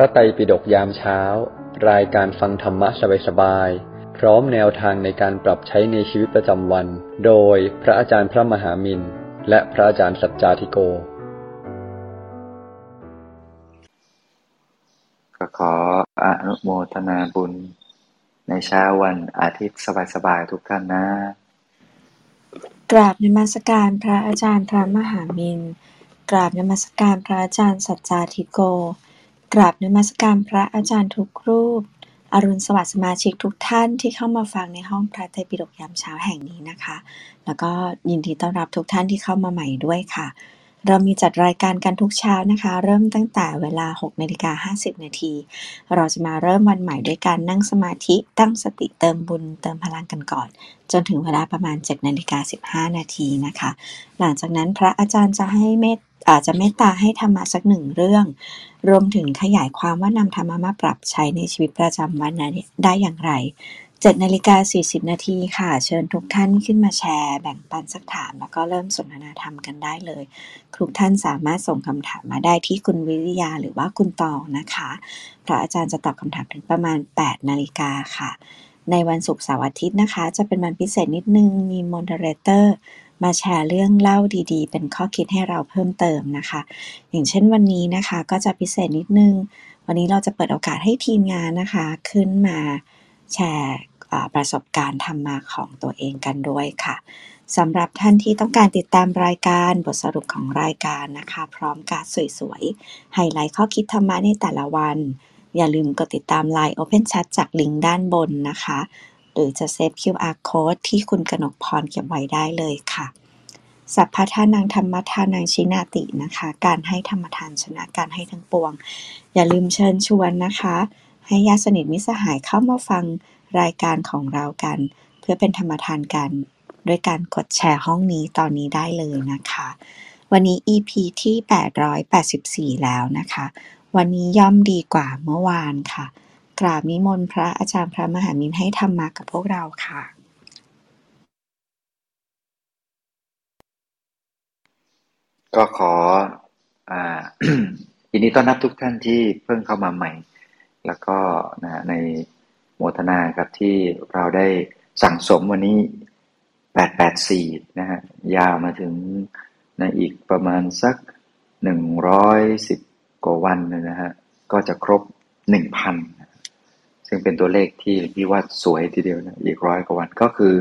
ระไตรปิฎกยามเช้า รายการฟังธรรมะสบายๆ พร้อมแนวทางในการปรับใช้ในชีวิตประจำวัน โดยพระอาจารย์พระมหามินและพระอาจารย์สัจจาธิโก ก็ขออนุโมทนาบุญ ในเช้าวันอาทิตย์สบายๆ ทุกท่านนะ กราบนมัสการพระอาจารย์พระมหามินกราบนมัสการพระอาจารย์สัจจาธิโก กราบนมัสการพระอาจารย์ทุกรูป อรุณสวัสดิ์สมาชิกทุกท่านที่เข้ามาฟังในห้องพระไตรปิฎกยามเช้าแห่งนี้นะคะ แล้วก็ยินดีต้อนรับทุกท่านที่เข้ามาใหม่ด้วยค่ะ เรามีจัดรายการกันทุกเช้านะคะ เริ่มตั้งแต่เวลา6นาฬิกา50 นาที เราจะมาเริ่มวันใหม่ด้วยการนั่งสมาธิตั้งสติเติมบุญเติมพลังกันก่อน จนถึงเวลาประมาณ7นาฬิกา15 นาทีนะคะ หลังจากนั้นพระอาจารย์จะให้เมต อาจจะเมตตาให้ธรรมะสักหนึ่งเรื่อง รวมถึงขยายความว่านำธรรมะมาปรับใช้ในชีวิตประจำวันนั้นได้อย่างไร7นาฬิกา40 นาทีค่ะ เชิญทุกท่านขึ้นมาแชร์ แบ่งปันสักถาม แล้วก็เริ่มสนทนาธรรมกันได้เลย ทุกท่านสามารถส่งคำถามมาได้ที่คุณวิริยาหรือว่าคุณตองนะคะ พระอาจารย์จะตอบคำถามถึงประมาณ 8 นาฬิกาค่ะ ในวันศุกร์เสาร์อาทิตย์นะคะ จะเป็นวันพิเศษนิดนึง มี moderator มาแชร์เรื่องเล่าดีๆ เป็นข้อคิดให้เราเพิ่มเติมนะคะ อย่างเช่นวันนี้นะคะก็จะพิเศษนิดนึง วันนี้เราจะเปิดโอกาสให้ทีมงานนะคะ ขึ้นมาแชร์ประสบการณ์ธรรมะของตัวเองกันด้วยค่ะสำหรับท่านที่ต้องการติดตามรายการบทสรุปของรายการนะคะ พร้อมการสวยๆไฮไลท์ข้อคิดธรรมะในแต่ละวัน อย่าลืมกดติดตาม Line Open Chat จากลิงก์ด้านบนนะคะ รือจะเซฟ QR Code ที่คุณกนกพรเก็บไว้ได้เลยค่ะ สัพพทานังธรรมทานังชินาตินะคะ การให้ธรรมทานชนะการให้ทั้งปวง อย่าลืมเชิญชวนนะคะ ให้ญาติสนิทมิสหายเข้ามาฟังรายการของเรากัน เพื่อเป็นธรรมทานกันด้วยการกดแชร์ห้องนี้ตอนนี้ได้เลยนะคะ วันนี้ EP ที่ 884 แล้วนะคะ วันนี้ย่อมดีกว่าเมื่อวานค่ะ กราบนิมนต์พระอาจารย์พระมหามินให้ธรรมะกับพวกเราค่ะ ก็ขออ่ายินดีต้อนรับทุกท่านที่เพิ่งเข้ามาใหม่ แล้วก็นะในโมทนาครับที่เราได้สั่งสมวันนี้ 884 นะฮะ ยาวมาถึงนะอีกประมาณสัก 110 กว่าวันนะฮะ ก็จะครบ 1,000 ซึ่งเป็นตัวเลขที่พี่ว่าสวยทีเดียวนะอีกร้อยกว่าวันก็คือ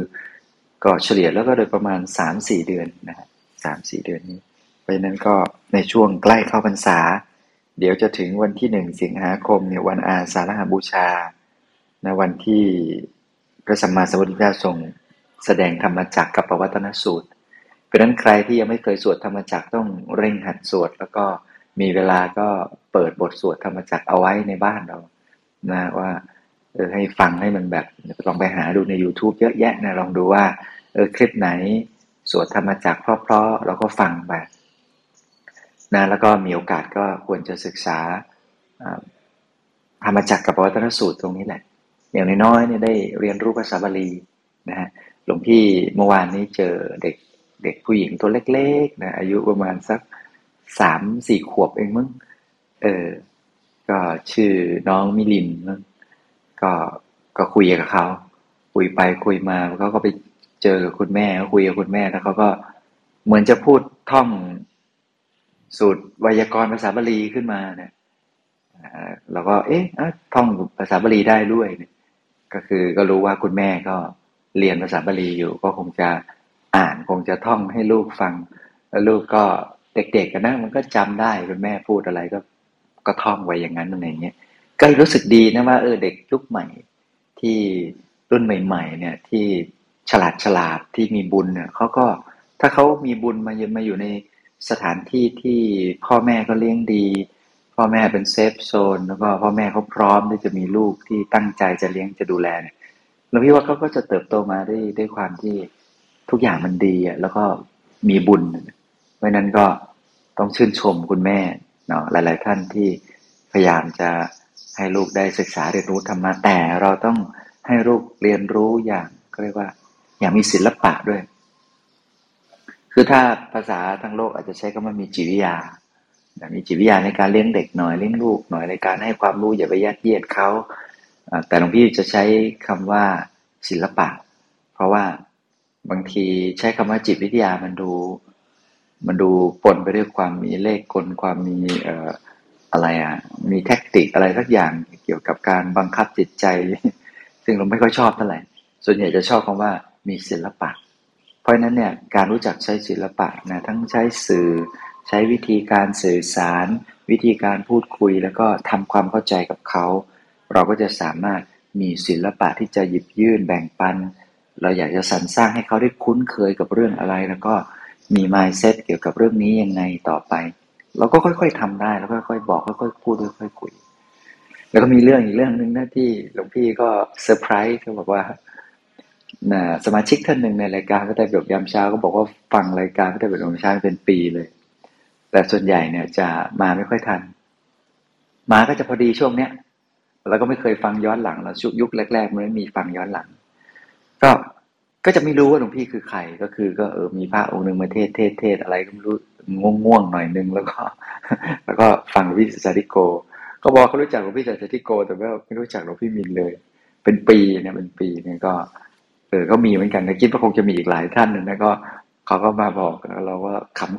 ก็เฉลี่ยแล้วก็โดยประมาณ3-4เดือนนะฮะ3-4เดือนนี้ เพราะฉะนั้นก็ในช่วงใกล้เข้าพรรษา เดี๋ยวจะถึงวันที่หนึ่งสิงหาคมเนี่ยวันอาสาฬหบูชาในวันที่พระสัมมาสัมพุทธเจ้าทรงแสดงธรรมจักรกับปวัตนสูตร เพราะนั้นใครที่ยังไม่เคยสวดธรรมจักรต้องเร่งหัดสวด แล้วก็มีเวลาก็เปิดบทสวดธรรมจักรเอาไว้ในบ้านเรานะว่า ออให้ฟังให้มันแบบลองไปหาดูใน YouTube เยอะแยะนะลองดูว่าเออคลิปไหนสวดธรรมจักรเพราะๆแล้วก็ฟังไปนะแล้วก็มีโอกาสก็ควรจะศึกษาธรรมจักรกับวัตนสูตรตรงนี้แหละ อย่างน้อยๆเนี่ยได้เรียนรู้ภาษาบาลีนะฮะหลวงพี่เมื่อวานนี้เจอเด็กเด็กผู้หญิงตัวเล็กๆนะอายุประมาณสักสามสี่ขวบเองมั้งเออก็ชื่อน้องมิลินมั้ง ก็ก็คุยกับเขาคุยไปคุยมาเขาก็ไปเจอกับคุณแม่ก็คุยกับคุณแม่แล้วเขาก็เหมือนจะพูดท่องสูตรไวยากรณ์ภาษาบาลีขึ้นมาเนี่ยเราก็ เอ๊ะท่องภาษาบาลีได้ด้วยเนี่ยก็คือก็รู้ว่าคุณแม่ก็เรียนภาษาบาลีอยู่ ก็คงจะอ่านคงจะท่องให้ลูกฟัง แล้วลูกก็เด็กๆกันนะมันก็จำได้คุณแม่พูดอะไรก็ก็ท่องไว้อย่างนั้นอะไรอย่างเงี้ย ก็รู้สึกดีนะว่าเออเด็กยุคใหม่ ที่รุ่นใหม่ ๆ เนี่ย ที่ฉลาดฉลาดที่มีบุญเนี่ยเขาก็ถ้าเขามีบุญมาเยือนมาอยู่ในสถานที่ที่พ่อแม่ก็เลี้ยงดี พ่อแม่เป็นเซฟโซนแล้วก็พ่อแม่เขาพร้อมที่จะมีลูกที่ตั้งใจจะเลี้ยงจะดูแลเนี่ยแล้วพี่ว่าเขาก็จะเติบโตมาได้ด้วยความที่ทุกอย่างมันดีอะแล้วก็มีบุญเพราะนั้นก็ต้องชื่นชมคุณแม่เนาะหลาย ๆ ท่านที่พยายามจะ ให้ลูกได้ศึกษาเรียนรู้ธรรมะแต่เราต้องให้ลูกเรียนรู้อย่างเขาเรียกว่า อย่างมีศิลปะด้วย คือถ้าภาษาทางโลกอาจจะใช้คำว่ามีจิตวิทยามีจิตวิทยาในการเลี้ยงเด็กหน่อยเลี้ยงลูกหน่อยในการให้ความรู้อย่าไปยัดเยียดเขาแต่หลวงพี่จะใช้คำว่าศิลปะ เพราะว่าบางทีใช้คำว่าจิตวิทยามันดู มันดูปนไปด้วยความมีเลขกลความมีเอ่อ อะไรอะ มีแท็กติกอะไรสักอย่างเกี่ยวกับการบังคับจิตใจ ซึ่งเราไม่ค่อยชอบเท่าไหร่ส่วนใหญ่จะชอบคำว่ามีศิลปะ เพราะฉะนั้นเนี่ยการรู้จักใช้ศิลปะนะทั้งใช้สื่อ ใช้วิธีการสื่อสาร วิธีการพูดคุยแล้วก็ทำความเข้าใจกับเขา เราก็จะสามารถมีศิลปะที่จะหยิบยื่นแบ่งปัน เราอยากจะสรรสร้างให้เขาได้คุ้นเคยกับเรื่องอะไร แล้วก็มี mindset เกี่ยวกับเรื่องนี้ยังไงต่อไป เราก็ค่อย ๆทำได้แล้วค่อยๆบอกค่อยๆพูดค่อยๆคุย แล้วก็มีเรื่องอีกเรื่องหนึ่งนะที่หลวงพี่ก็เซอร์ไพรส์เขาบอกว่าสมาชิกท่านหนึ่งในรายการพระไตรปิฎกยามเช้าก็บอกว่าฟังรายการพระไตรปิฎกยามเช้าเป็นปีเลย แต่ส่วนใหญ่เนี่ยจะมาไม่ค่อยทัน มาก็จะพอดีช่วงเนี้ยแล้วก็ไม่เคยฟังย้อนหลังแล้วยุคแรกๆมันไม่มีฟังย้อนหลัง ก็ก็จะไม่รู้ว่าหลวงพี่คือใครก็คือ ก็เออมีพระองค์หนึ่งมาเทศน์เทศน์เทศน์อะไรก็ไม่รู้ ง่วงงงหน่อยนึงแล้วก็ แล้วก็ฟังหลวงพี่สัจติโก ก็บอกเขารู้จักหลวงพี่สัจติโก แต่ว่าไม่รู้จักหลวงพี่มินเลย เป็นปีเนี่ยเป็นปีเนี่ยก็เออก็มีเหมือนกันนะคิดว่าคงจะมีอีกหลายท่านนึงนะก็เขาก็มาบอกเราว่า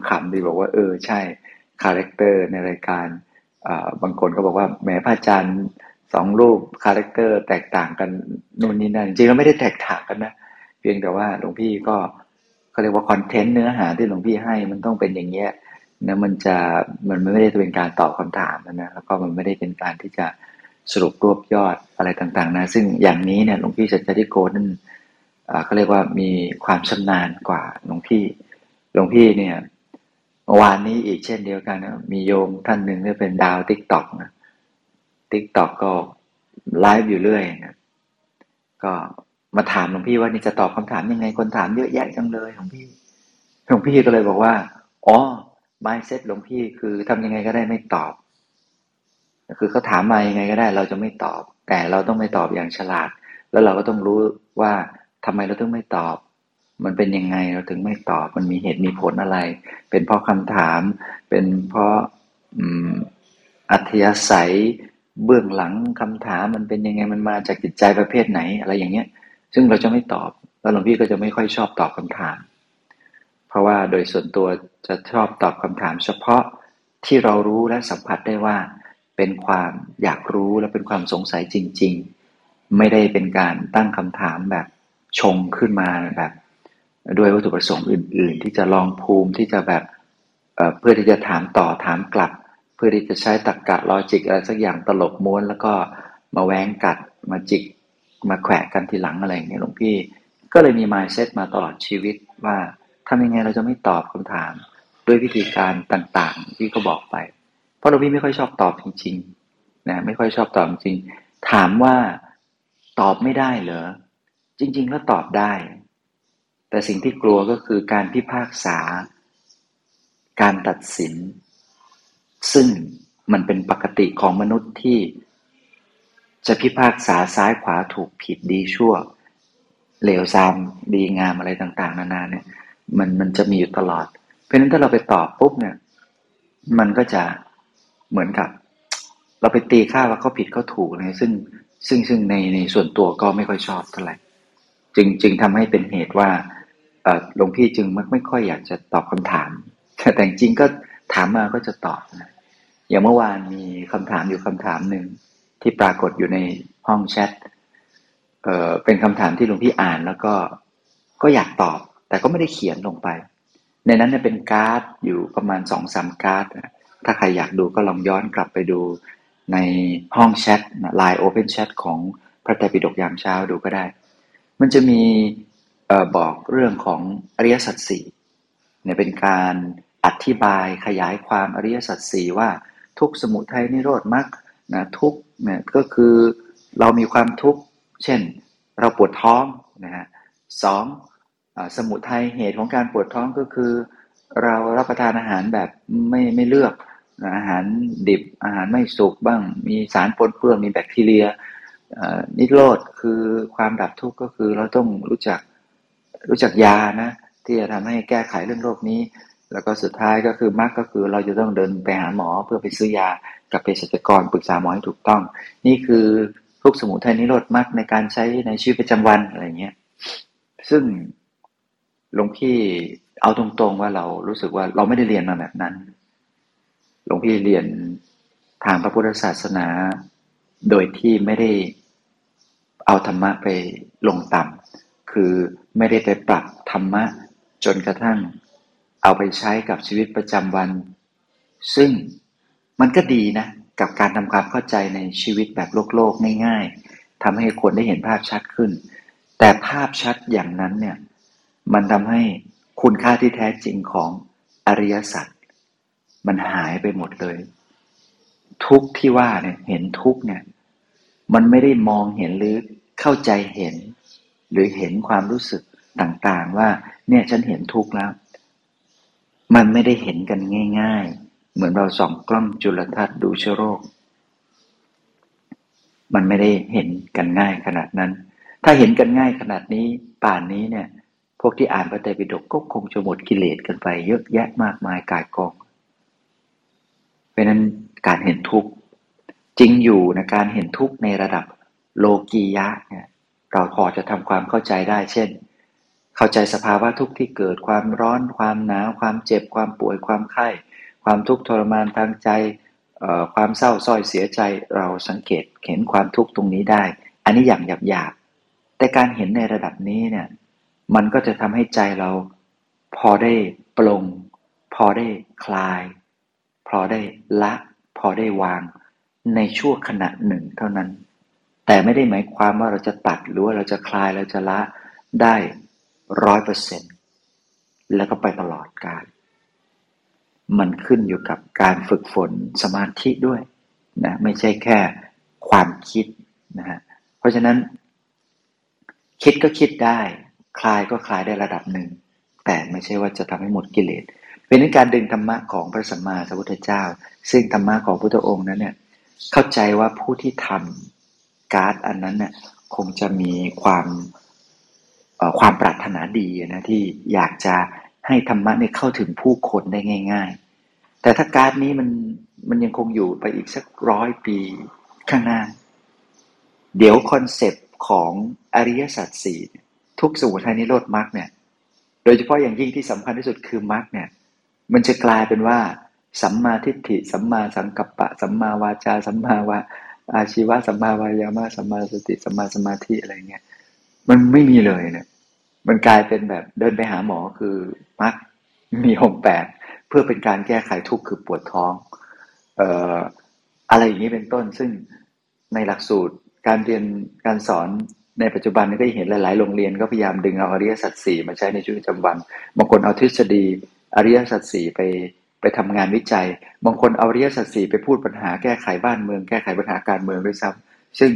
ขำๆดีบอกว่า เออใช่ character ในรายการบางคนก็บอกว่าแม้พระอาจารย์สองรูป character แตกต่างกันนู่นนี่นั่นจริงๆแล้วไม่ได้แตกต่างกันนะ เพียงแต่ว่าหลวงพี่ก็ เขาเรียกว่า content เนื้อหาที่หลวงพี่ให้มันต้องเป็นอย่างเงี้ยนะมันจะมันไม่ได้เป็นการตอบคำถามนะแล้วก็มันไม่ได้เป็นการที่จะสรุปรวบยอดอะไรต่างๆนะซึ่งอย่างนี้เนี่ยหลวงพี่จัจติโกนั่นเขาเรียกว่ามีความชำนาญกว่าหลวงพี่หลวงพี่เนี่ยเมื่อวานนี้อีกเช่นเดียวกันนะมีโยมท่านหนึ่งที่เป็นดาวติ๊กต็อกนะติ๊กต็อกก็ไลฟ์อยู่เรื่อยนะก็ มาถามหลวงพี่ว่านี่จะตอบคำถามยังไงคนถามเยอะแยะจังเลยหลวงพี่หลวงพี่ก็เลยบอกว่าอ๋อ mindset หลวงพี่คือทำยังไงก็ได้ไม่ตอบ คือเขาถามมายังไงก็ได้ เราจะไม่ตอบ แต่เราต้องไม่ตอบอย่างฉลาด แล้วเราก็ต้องรู้ว่าทำไมเราต้องไม่ตอบ มันเป็นยังไงเราถึงไม่ตอบ มันมีเหตุมีผลอะไร เป็นเพราะคำถาม เป็นเพราะอัธยาศัยเบื้องหลังคำถามมันเป็นยังไงมันมาจากจิตใจประเภทไหนอะไรอย่างเงี้ย ซึ่งเราจะไม่ตอบแล้วหลวงพี่ก็จะไม่ค่อยชอบตอบคำถาม เพราะว่าโดยส่วนตัวจะชอบตอบคำถาม เฉพาะที่เรารู้และสัมผัสได้ว่า เป็นความอยากรู้และเป็นความสงสัยจริง ๆ ไม่ได้เป็นการตั้งคำถามแบบชงขึ้นมาแบบ ด้วยวัตถุประสงค์อื่น ๆ ที่จะลองภูมิที่จะแบบเเพื่อที่จะถามต่อถามกลับ เพื่อที่จะใช้ตรรกกะลอจิกอะไรสักอย่างตลบม้วน แล้วก็มาแว้งกัดมาจิก มาแขวะกันทีหลังอะไรอย่างเงี้ยหลวงพี่ ก็เลยมีมายเซตมาตลอดชีวิตว่าทำยังไงเราจะไม่ตอบคำถาม ด้วยวิธีการต่างๆ ที่เขาบอกไป เพราะหลวงพี่ไม่ค่อยชอบตอบจริงๆนะไม่ค่อยชอบตอบจริงถามว่าตอบไม่ได้เหรอจริงๆแล้วตอบได้ แต่สิ่งที่กลัวก็คือการพิพากษา การตัดสิน ซึ่งมันเป็นปกติของมนุษย์ที่ จะพิพากษาซ้ายขวาถูกผิดดีชั่ว เหลวซามดีงามอะไรต่างๆ นานาเนี่ย มันมันจะมีอยู่ตลอด เพราะฉะนั้นถ้าเราไปตอบปุ๊บเนี่ย มันก็จะเหมือนกับ เราไปตีค่าว่าเขาผิดเขาถูกเลยซึ่งซึ่งซึ่งในในส่วนตัวก็ไม่ค่อยชอบเท่าไหร่จึงจึงทำให้เป็นเหตุว่าหลวงพี่จึงมักไม่ค่อยอยากจะตอบคำถาม แต่จริงก็ถามมาก็จะตอบนะอย่างเมื่อวานมีคำถามอยู่คำถามหนึ่ง ที่ปรากฏอยู่ในห้องแชทเเป็นคำถามที่หลวงพี่อ่านแล้วก็ก็อยากตอบ แต่ก็ไม่ได้เขียนลงไป ในนั้นเนี่ยเป็นการ์ดอยู่ประมาณสองสามการ์ดถ้าใครอยากดูก็ลองย้อนกลับไปดูในห้องแชท LINE OpenChat ของพระไตรปิฎกยามเช้าดูก็ได้ มันจะมีเออบอกเรื่องของอริยสัจสี่เนี่ยเป็นการอธิบายขยายความอริยสัจสี่ว่าทุกข์สมุทัยนิโรธมรรค นะทุกข์เนี่ยก็คือเรามีความทุกข์เช่น เราปวดท้องนะฮะสองสมุทัยเหตุของการปวดท้องก็คือ เรารับประทานอาหารแบบไม่ไม่เลือกอาหารดิบอาหารไม่สุกบ้าง มีสารปนเปื้อนมีแบคทีเรียนิโรธคือความดับทุกข์ก็คือเราต้องรู้จักรู้จักยานะที่จะทำให้แก้ไขเรื่องโรคนี้ แล้วก็สุดท้ายก็คือมรรคก็คือเราจะต้องเดินไปหาหมอเพื่อไปซื้อยากับเภสัชกรปรึกษาหมอให้ถูกต้อง นี่คือทุกสมุทัยนิโรธมรรคในการใช้ในชีวิตประจำวันอะไรเงี้ยซึ่งหลวงพี่เอาตรงๆว่าเรารู้สึกว่าเราไม่ได้เรียนมาแบบนั้นหลวงพี่เรียนทางพระพุทธศาสนา โดยที่ไม่ได้เอาธรรมะไปลงต่ำคือไม่ได้ไปปรับธรรมะจนกระทั่ง เอาไปใช้กับชีวิตประจำวัน ซึ่งมันก็ดีนะ กับการทำความเข้าใจในชีวิตแบบโลกโลกง่ายๆทำให้คนได้เห็นภาพชัดขึ้น แต่ภาพชัดอย่างนั้นเนี่ย มันทำให้คุณค่าที่แท้จริงของอริยสัจมันหายไปหมดเลย ทุกที่ว่าเนี่ยเห็นทุกเนี่ยมันไม่ได้มองเห็นหรือเข้าใจเห็น หรือเห็นความรู้สึกต่างๆ ว่าเนี่ยฉันเห็นทุกข์แล้ว มันไม่ได้เห็นกันง่าย ๆ เหมือนเราส่องกล้องจุลทรรศน์ดูเชื้อโรค มันไม่ได้เห็นกันง่ายขนาดนั้น ถ้าเห็นกันง่ายขนาดนี้ ป่านนี้เนี่ย พวกที่อ่านพระไตรปิฎกก็คงจะหมดกิเลสกันไป เยอะแยะมากมายกายกอง เพราะนั้นการเห็นทุกข์จริงอยู่ในการเห็นทุกข์ในระดับโลกียะเนี่ยเราพอจะทำความเข้าใจได้ เช่น เข้าใจสภาวะทุกข์ที่เกิดความร้อน ความหนาวความเจ็บ ความป่วยความไข้ ความทุกข์ทรมานทางใจความเศร้าส้อยเสียใจเราสังเกตเห็นความทุกข์ตรงนี้ได้ อันนี้อย่างหยาบๆแต่การเห็นในระดับนี้เนี่ยมันก็จะทำให้ใจเราพอได้ปลง พอได้คลาย พอได้ละ พอได้วางในช่วงขณะหนึ่งเท่านั้น แต่ไม่ได้หมายความว่าเราจะตัดหรือว่าเราจะคลายเราจะละได้ ร้อยเปอร์เซ็นแล้วก็ไปตลอดกาลมันขึ้นอยู่กับการฝึกฝนสมาธิด้วยนะไม่ใช่แค่ความคิดนะฮะเพราะฉะนั้น คิดก็คิดได้ คลายก็คลายได้ระดับหนึ่ง แต่ไม่ใช่ว่าจะทำให้หมดกิเลสเป็นการดึงธรรมะของพระสัมมาสัมพุทธเจ้า ซึ่งธรรมะของพระพุทธองค์นั้นเนี่ยเข้าใจว่าผู้ที่ทำการ์ดอันนั้นเนี่ยคงจะมีความ ความปรารถนาดีนะที่อยากจะให้ธรรมะเนี่ยเข้าถึงผู้คนได้ง่าย ๆ แต่ถ้าการ์ดนี้มันมันยังคงอยู่ไปอีกสักร้อยปีข้างหน้า เดี๋ยว concept ของอริยสัจสี่ทุกสมุทัยนิโรธมรรคเนี่ย โดยเฉพาะอย่างยิ่งที่สำคัญที่สุดคือมรรคเนี่ย มันจะกลายเป็นว่า สัมมาทิฏฐิ สัมมาสังกัปปะ สัมมาวาจา สัมมาวาอาชีวะ สัมมาวายามะ สัมมาสติ สัมมาสมาธิอะไรเงี้ย มันไม่มีเลยเนี่ยมันกลายเป็นแบบเดินไปหาหมอคือมักมีหงแปดเพื่อเป็นการแก้ไขทุกข์คือปวดท้อง เอ่ออะไรอย่างนี้เป็นต้น ซึ่งในหลักสูตรการเรียนการสอนในปัจจุบันก็เห็นหลาย ๆ โรงเรียนก็พยายามดึงเอาอริยสัจสี่มาใช้ในชีวิตประจำวันบางคนเอาทฤษฎีอริยสัจสี่ไปไปทำงานวิจัย บางคนเอาอริยสัจสี่ไปพูดปัญหาแก้ไขบ้านเมือง แก้ไขปัญหาการเมืองด้วยซ้ำซึ่ง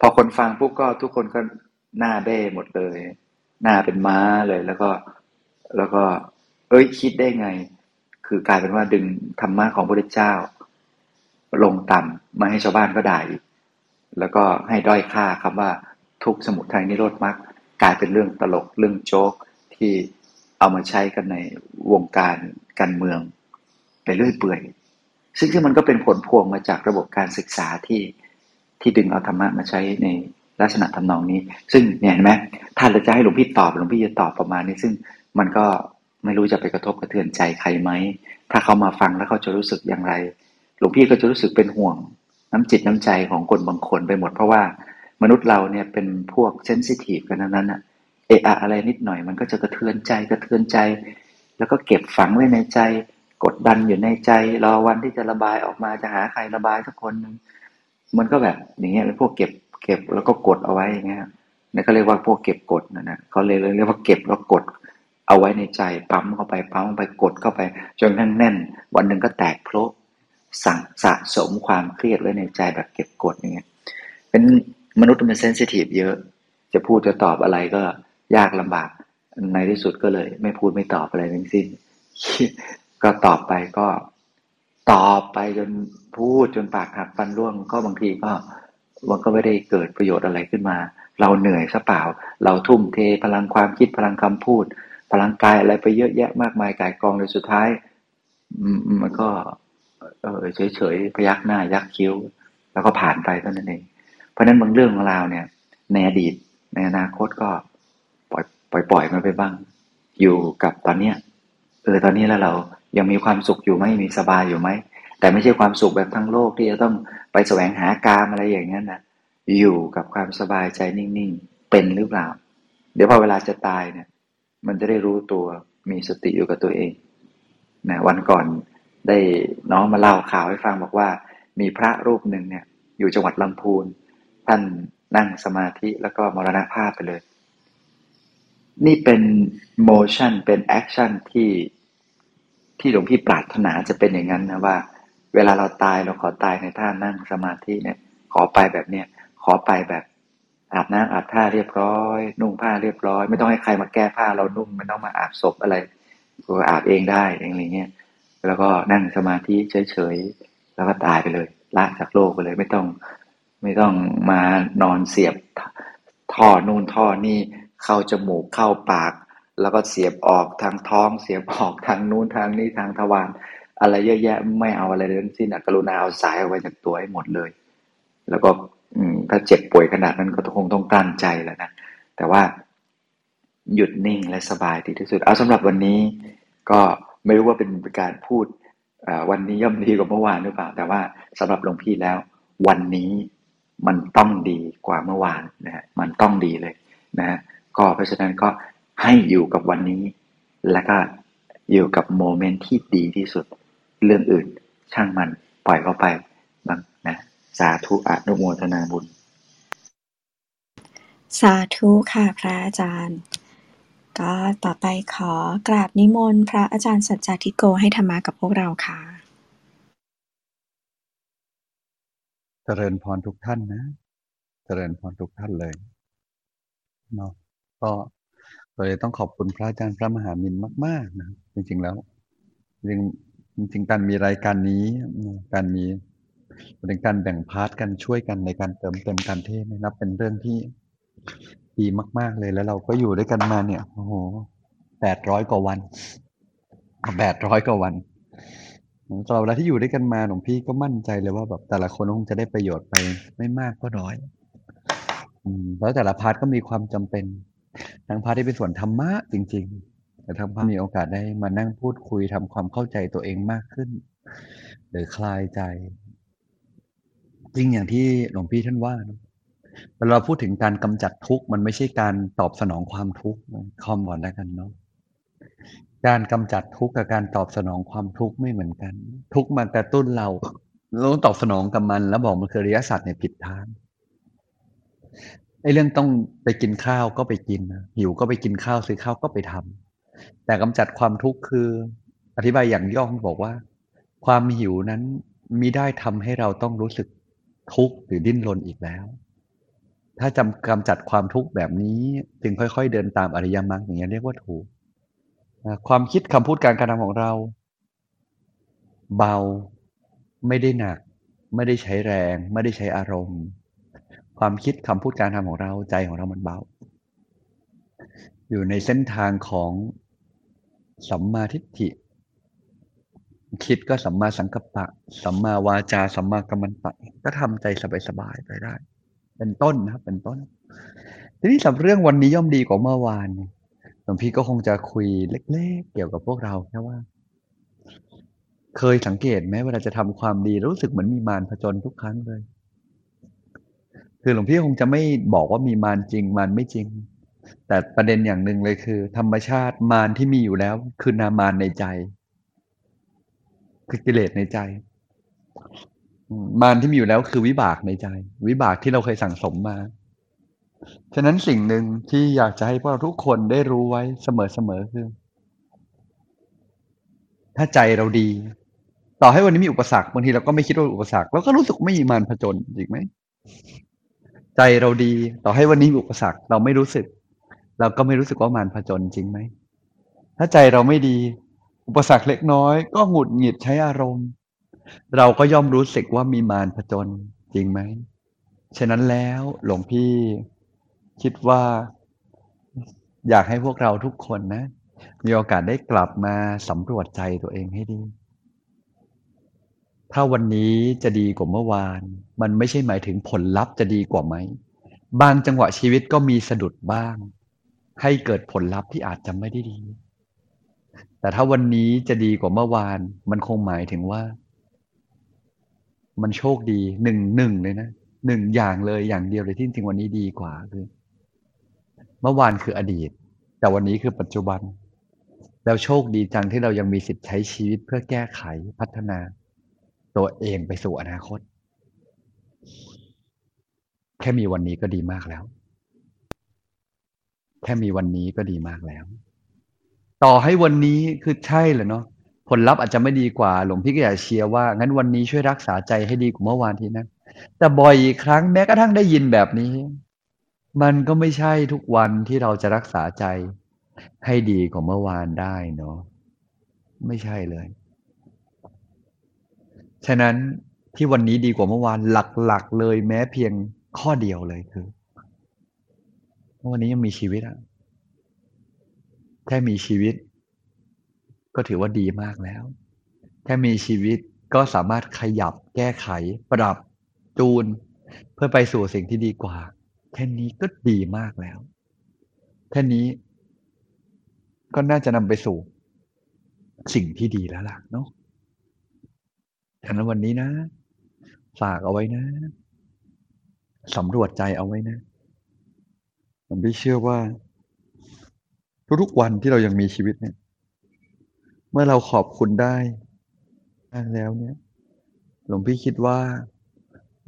พอคนฟังปุ๊บก็ทุกคนก็ หน้าเบ้หมดเลย หน้าเป็นม้าเลยแล้วก็ แล้วก็ เอ้ยคิดได้ไง คือกลายเป็นว่าดึงธรรมะของพระเจ้า ลงต่ำมาให้ชาวบ้านก็ด่าอีกแล้วก็ให้ด้อยค่าคำว่าทุกสมุทัยนิโรธมรรคกลายเป็นเรื่องตลกเรื่องโจ๊กที่เอามาใช้กันในวงการการเมืองไปเรื่อยเปื่อยซึ่งซึ่งมันก็เป็นผลพวงมาจากระบบการศึกษาที่ที่ดึงเอาธรรมะมาใช้ใน ลักษณะทำนองนี้ ซึ่งเนี่ยเห็นไหมถ้าเราจะให้หลวงพี่ตอบหลวงพี่จะตอบประมาณนี้ ซึ่งมันก็ไม่รู้จะไปกระทบกระเทือนใจใครไหมถ้าเขามาฟังแล้วเขาจะรู้สึกอย่างไร หลวงพี่ก็จะรู้สึกเป็นห่วง น้ำจิตน้ำใจของคนบางคนไปหมด เพราะว่ามนุษย์เราเนี่ยเป็นพวกเซนซิทีฟกันนั้นอะเอะอะไรนิดหน่อยมันก็จะกระเทือนใจกระเทือนใจ แล้วก็เก็บฝังไว้ในใจกดดันอยู่ในใจ รอวันที่จะระบายออกมาจะหาใครระบายสักคนหนึ่งมันก็แบบอย่างเงี้ยเป็นพวกเก็บ เก็บแล้วก็กดเอาไว้อย่างเงี้ยนี่เขาเรียกว่าพวกเก็บกดนะนะเขาเลยเรียกว่าเก็บแล้วกด เอาไว้ในใจปั๊มเข้าไปปั๊มเข้าไปกดเข้าไป จนแน่นแน่น วันหนึ่งก็แตกโพลสั่งสะสมความเครียดไว้ในใจแบบเก็บกดอย่างเงี้ยเป็นมนุษย์มันเซนซิทีฟเยอะ จะพูดจะตอบอะไรก็ยากลำบากในที่สุดก็เลย ไม่พูดไม่ตอบอะไรทั้งสิ้น ก็ตอบไปก็ตอบไปจนพูดจนปากหักฟันร่วงก็บางทีก็ มันก็ไม่ได้เกิดประโยชน์อะไรขึ้นมา เราเหนื่อยซะเปล่า เราทุ่มเทพลังความคิดพลังคำพูด พลังกายอะไรไปเยอะแยะมากมายกายกองในสุดท้ายมันก็ เออเฉยๆพยักหน้ายักคิ้ว แล้วก็ผ่านไปเท่านั้นเอง เพราะนั้นบางเรื่องของเราเนี่ย ในอดีตในอนาคตก็ปล่อยปล่อยปล่อยมันไปบ้าง อยู่กับตอนเนี้ยเออตอนนี้แล้วเรายังมีความสุขอยู่ไหมมีสบายอยู่ไหม แต่ไม่ใช่ความสุขแบบทางโลกที่จะต้องไปแสวงหากามอะไรอย่างนั้นนะอยู่กับความสบายใจนิ่งๆเป็นหรือเปล่า เดี๋ยวพอเวลาจะตายเนี่ย มันจะได้รู้ตัวมีสติอยู่กับตัวเองนะวันก่อนได้น้องมาเล่าข่าวให้ฟังบอกว่า มีพระรูปหนึ่งเนี่ย อยู่จังหวัดลำพูนท่านนั่งสมาธิแล้วก็มรณภาพไปเลย นี่เป็น motion เป็น action ที่ที่หลวงพี่ปรารถนาจะเป็นอย่างนั้นนะว่า เวลาเราตายเราขอตายในท่านั่งสมาธิเนี่ย ขอไปแบบเนี้ยขอไปแบบ อาบน้ำอาบผ้าเรียบร้อย นุ่งผ้าเรียบร้อย ไม่ต้องให้ใครมาแก้ผ้าเรานุ่งไม่ต้องมาอาบศพอะไรก็อาบเองได้อะไรเงี้ยแล้วก็นั่งสมาธิเฉยๆแล้วก็ตายไปเลยละจากโลกไปเลยไม่ต้องไม่ต้องมานอนเสียบท่อนู่นท่อนี่เข้าจมูกเข้าปาก แล้วก็เสียบออกทางท้อง เสียบออกทางนู้นทางนี้ทางทวาร อะไรเยอะแยะไม่เอาอะไรเลยทั้งสิ้นกรุณาเอาสายเอาไว้จากตัวให้หมดเลย แล้วก็ถ้าเจ็บป่วยขนาดนั้นก็คงต้องกลั้นใจแล้วนะแต่ว่าหยุดนิ่งและสบายดีที่สุด เอาสำหรับวันนี้ก็ไม่รู้ว่าเป็นการพูดวันนี้ย่อมดีกว่าเมื่อวานหรือเปล่า แต่ว่าสำหรับหลวงพี่แล้ว วันนี้มันต้องดีกว่าเมื่อวานนะฮะมันต้องดีเลยนะก็เพราะฉะนั้นก็ให้อยู่กับวันนี้ แล้วก็อยู่กับโมเมนต์ที่ดีที่สุด เรื่องอื่น ช่างมันปล่อยเข้าไปบ้างนะ สาธุอนุโมทนาบุญ สาธุค่ะพระอาจารย์ ก็ต่อไปขอกราบนิมนต์พระอาจารย์สัจจทิโกให้ธรรมะกับพวกเราค่ะเจริญพรทุกท่านนะเจริญพรทุกท่านเลยเนาะก็เลยต้องขอบคุณพระอาจารย์พระมหามินมาก ๆ นะจริง ๆ แล้วจริง จริงการมีรายการนี้ การมีเป็นการแบ่งพาร์ทกันช่วยกันในการเติมเต็มการเทศนะครับ เป็นเรื่องที่ดีมาก ๆ เลยแล้วเราก็อยู่ด้วยกันมาเนี่ยโอ้โหแปดร้อยกว่าวันแปดร้อยกว่าวันตลอดเวลาที่อยู่ด้วยกันมาหลวงพี่ก็มั่นใจเลยว่าแบบแต่ละคนคงจะได้ประโยชน์ไปไม่มากก็น้อยแล้วแต่ละ part ก็มีความจำเป็น ทั้ง part ที่เป็นส่วนธรรมะจริง ๆ แต่ทั้ง part มีโอกาสได้มานั่งพูดคุยทำความเข้าใจตัวเองมากขึ้น หรือคลายใจ จริงอย่างที่หลวงพี่ท่านว่าเวลาพูดถึงการกำจัดทุกข์มันไม่ใช่การตอบสนองความทุกข์คอมก่อนแล้วกันเนาะการกำจัดทุกข์กับการตอบสนองความทุกข์ไม่เหมือนกัน ทุกข์มากระตุ้นเราเราต้องตอบสนองกับมัน แล้วบอกมันคือริยสัตว์เนี่ยผิดทางไอ้เรื่องต้องไปกินข้าวก็ไปกินหิวก็ไปกินข้าวซื้อข้าวก็ไปทำ แต่กำจัดความทุกข์คือ อธิบายอย่างย่อบอกว่า ความหิวนั้นมิได้ทำให้เราต้องรู้สึกทุกข์หรือดิ้นรนอีกแล้ว ถ้าจำกำจัดความทุกข์แบบนี้จึงค่อย ๆ เดินตามอริยมรรคอย่างนี้เรียกว่าถูกความคิดคำพูดการกระทำของเรา เบาไม่ได้หนัก ไม่ได้ใช้แรง ไม่ได้ใช้อารมณ์ ความคิดคำพูดการทำของเราใจของเรามันเบา อยู่ในเส้นทางของ สัมมาทิฏฐิ คิดก็สัมมาสังกัปปะ สัมมาวาจา สัมมากัมมันตะ ก็ทำใจสบายๆไปได้ เป็นต้นนะครับ เป็นต้น ทีนี้สำหรับเรื่องวันนี้ย่อมดีกว่าเมื่อวานหลวงพี่ก็คงจะคุยเล็ก ๆ เกี่ยวกับพวกเราแค่ว่า เคยสังเกตไหมเวลาจะทำความดีรู้สึกเหมือนมีมารผจญทุกครั้งเลย คือหลวงพี่คงจะไม่บอกว่ามีมารจริงมารไม่จริง แต่ประเด็นอย่างหนึ่งเลยคือ ธรรมชาติมารที่มีอยู่แล้ว คือนามารในใจ คือกิเลสในใจ มารที่มีอยู่แล้วคือวิบากในใจ วิบากที่เราเคยสั่งสมมา ฉะนั้นสิ่งหนึ่งที่อยากจะให้พวกเราทุกคนได้รู้ไว้เสมอๆคือ ถ้าใจเราดี ต่อให้วันนี้มีอุปสรรคบางทีเราก็ไม่คิดว่าอุปสรรคเราก็รู้สึกไม่มีมารผจญจริงไหมใจเราดี ต่อให้วันนี้มีอุปสรรคเราไม่รู้สึก เราก็ไม่รู้สึกว่ามารผจญจริงไหม ถ้าใจเราไม่ดี อุปสรรคเล็กน้อย ก็หงุดหงิดใช้อารมณ์ เราก็ย่อมรู้สึกว่ามีมารผจญจริงไหม ฉะนั้นแล้วหลวงพี่คิดว่า อยากให้พวกเราทุกคนนะ มีโอกาสได้กลับมาสำรวจใจตัวเองให้ดี ถ้าวันนี้จะดีกว่าเมื่อวาน มันไม่ใช่หมายถึงผลลัพธ์จะดีกว่าไหม บางจังหวะชีวิตก็มีสะดุดบ้าง ให้เกิดผลลัพธ์ที่อาจจะไม่ได้ดี แต่ถ้าวันนี้จะดีกว่าเมื่อวาน มันคงหมายถึงว่า มันโชคดีหนึ่งหนึ่งเลยนะหนึ่งอย่างเลยอย่างเดียวเลยที่จริงวันนี้ดีกว่าคือเมื่อวานคืออดีต แต่วันนี้คือปัจจุบัน แล้วโชคดีจังที่เรายังมีสิทธิ์ใช้ชีวิตเพื่อแก้ไขพัฒนา ตัวเองไปสู่อนาคต แค่มีวันนี้ก็ดีมากแล้ว ค่มีวันนี้ก็ดีมากแล้ว ต่อให้วันนี้คือใช่เลยเนาะผลลัพธ์อาจจะไม่ดีกว่า หลวงพี่ก็อยากเชียร์ว่า งั้นวันนี้ช่วยรักษาใจให้ดีกว่าเมื่อวานทีนะแต่บ่อยครั้งแม้กระทั่งได้ยินแบบนี้ มันก็ไม่ใช่ทุกวันที่เราจะรักษาใจ ให้ดีกว่าเมื่อวานได้เนาะไม่ใช่เลย ฉะนั้นที่วันนี้ดีกว่าเมื่อวานหลักๆเลยแม้เพียงข้อเดียวเลยคือ วันนี้ยังมีชีวิตอะแค่มีชีวิต ก็ถือว่าดีมากแล้ว แค่มีชีวิตก็สามารถขยับแก้ไข ปรับจูน เพื่อไปสู่สิ่งที่ดีกว่า แค่นี้ก็ดีมากแล้ว แค่นี้ ก็น่าจะนำไปสู่ สิ่งที่ดีแล้วล่ะเนาะฉะนั้นวันนี้นะ ฝากเอาไว้นะสำรวจใจเอาไว้นะ ผมพี่เชื่อว่า ทุกๆวันที่เรายังมีชีวิตเนี่ย เมื่อเราขอบคุณได้แล้วเนี่ย หลวงพี่คิดว่า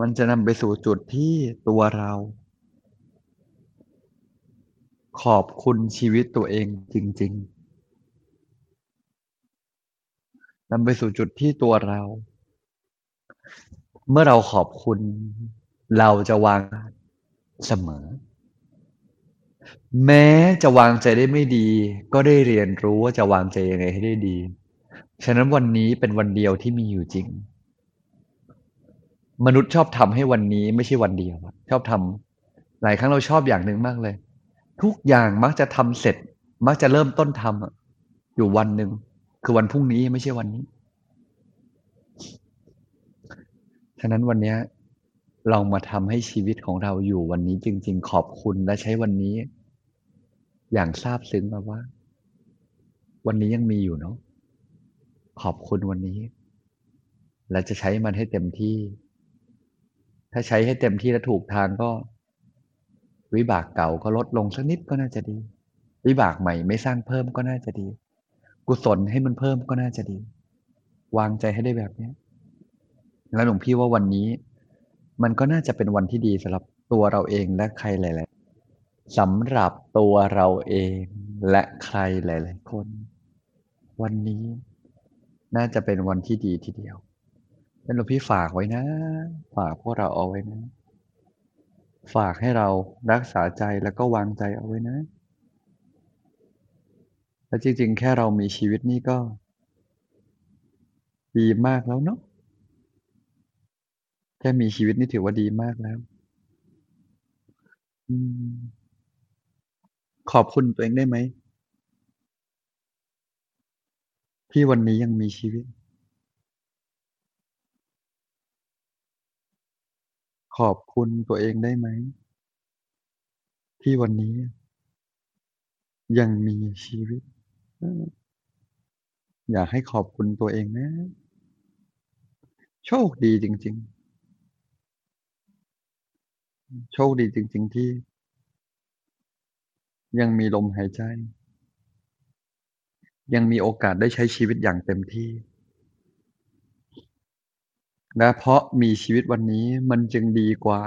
มันจะนำไปสู่จุดที่ตัวเรา ขอบคุณชีวิตตัวเองจริง ๆนำไปสู่จุดที่ตัวเรา เมื่อเราขอบคุณ เราจะวางเสมอ แม้จะวางใจได้ไม่ดี ก็ได้เรียนรู้ว่าจะวางใจยังไงให้ได้ดี ฉะนั้นวันนี้เป็นวันเดียวที่มีอยู่จริง มนุษย์ชอบทำให้วันนี้ไม่ใช่วันเดียวชอบทำหลายครั้งเราชอบอย่างหนึ่งมากเลย ทุกอย่างมักจะทำเสร็จ มักจะเริ่มต้นทำอยู่วันหนึ่งคือวันพรุ่งนี้ไม่ใช่วันนี้ ฉะนั้นวันนี้ลองมาทำให้ชีวิตของเราอยู่วันนี้จริง ๆ ขอบคุณและใช้วันนี้ อย่างซาบซึ้งมาว่า วันนี้ยังมีอยู่เนาะขอบคุณวันนี้ และจะใช้มันให้เต็มที่ ถ้าใช้ให้เต็มที่และถูกทางก็ วิบากเก่าก็ลดลงสักนิดก็น่าจะดี วิบากใหม่ไม่สร้างเพิ่มก็น่าจะดี กุศลให้มันเพิ่มก็น่าจะดี วางใจให้ได้แบบนี้แล้วหลวงพี่ว่าวันนี้ มันก็น่าจะเป็นวันที่ดีสำหรับตัวเราเองและใครหลายๆ สำหรับตัวเราเองและใครหลาย ๆ คน วันนี้น่าจะเป็นวันที่ดีทีเดียวนั่นหลวงพี่ฝากไว้นะ ฝากพวกเราเอาไว้นะ ฝากให้เรารักษาใจแล้วก็วางใจเอาไว้นะ และจริง ๆ แค่เรามีชีวิตนี่ก็ ดีมากแล้วเนาะ แค่มีชีวิตนี่ถือว่าดีมากแล้ว ขอบคุณตัวเองได้ไหมที่วันนี้ยังมีชีวิต ขอบคุณตัวเองได้ไหม ที่วันนี้ยังมีชีวิต อยากให้ขอบคุณตัวเองนะ โชคดีจริง ๆ โชคดีจริง ๆ ที่ ยังมีลมหายใจ ยังมีโอกาสได้ใช้ชีวิตอย่างเต็มที่ และเพราะมีชีวิตวันนี้มันจึงดีกว่า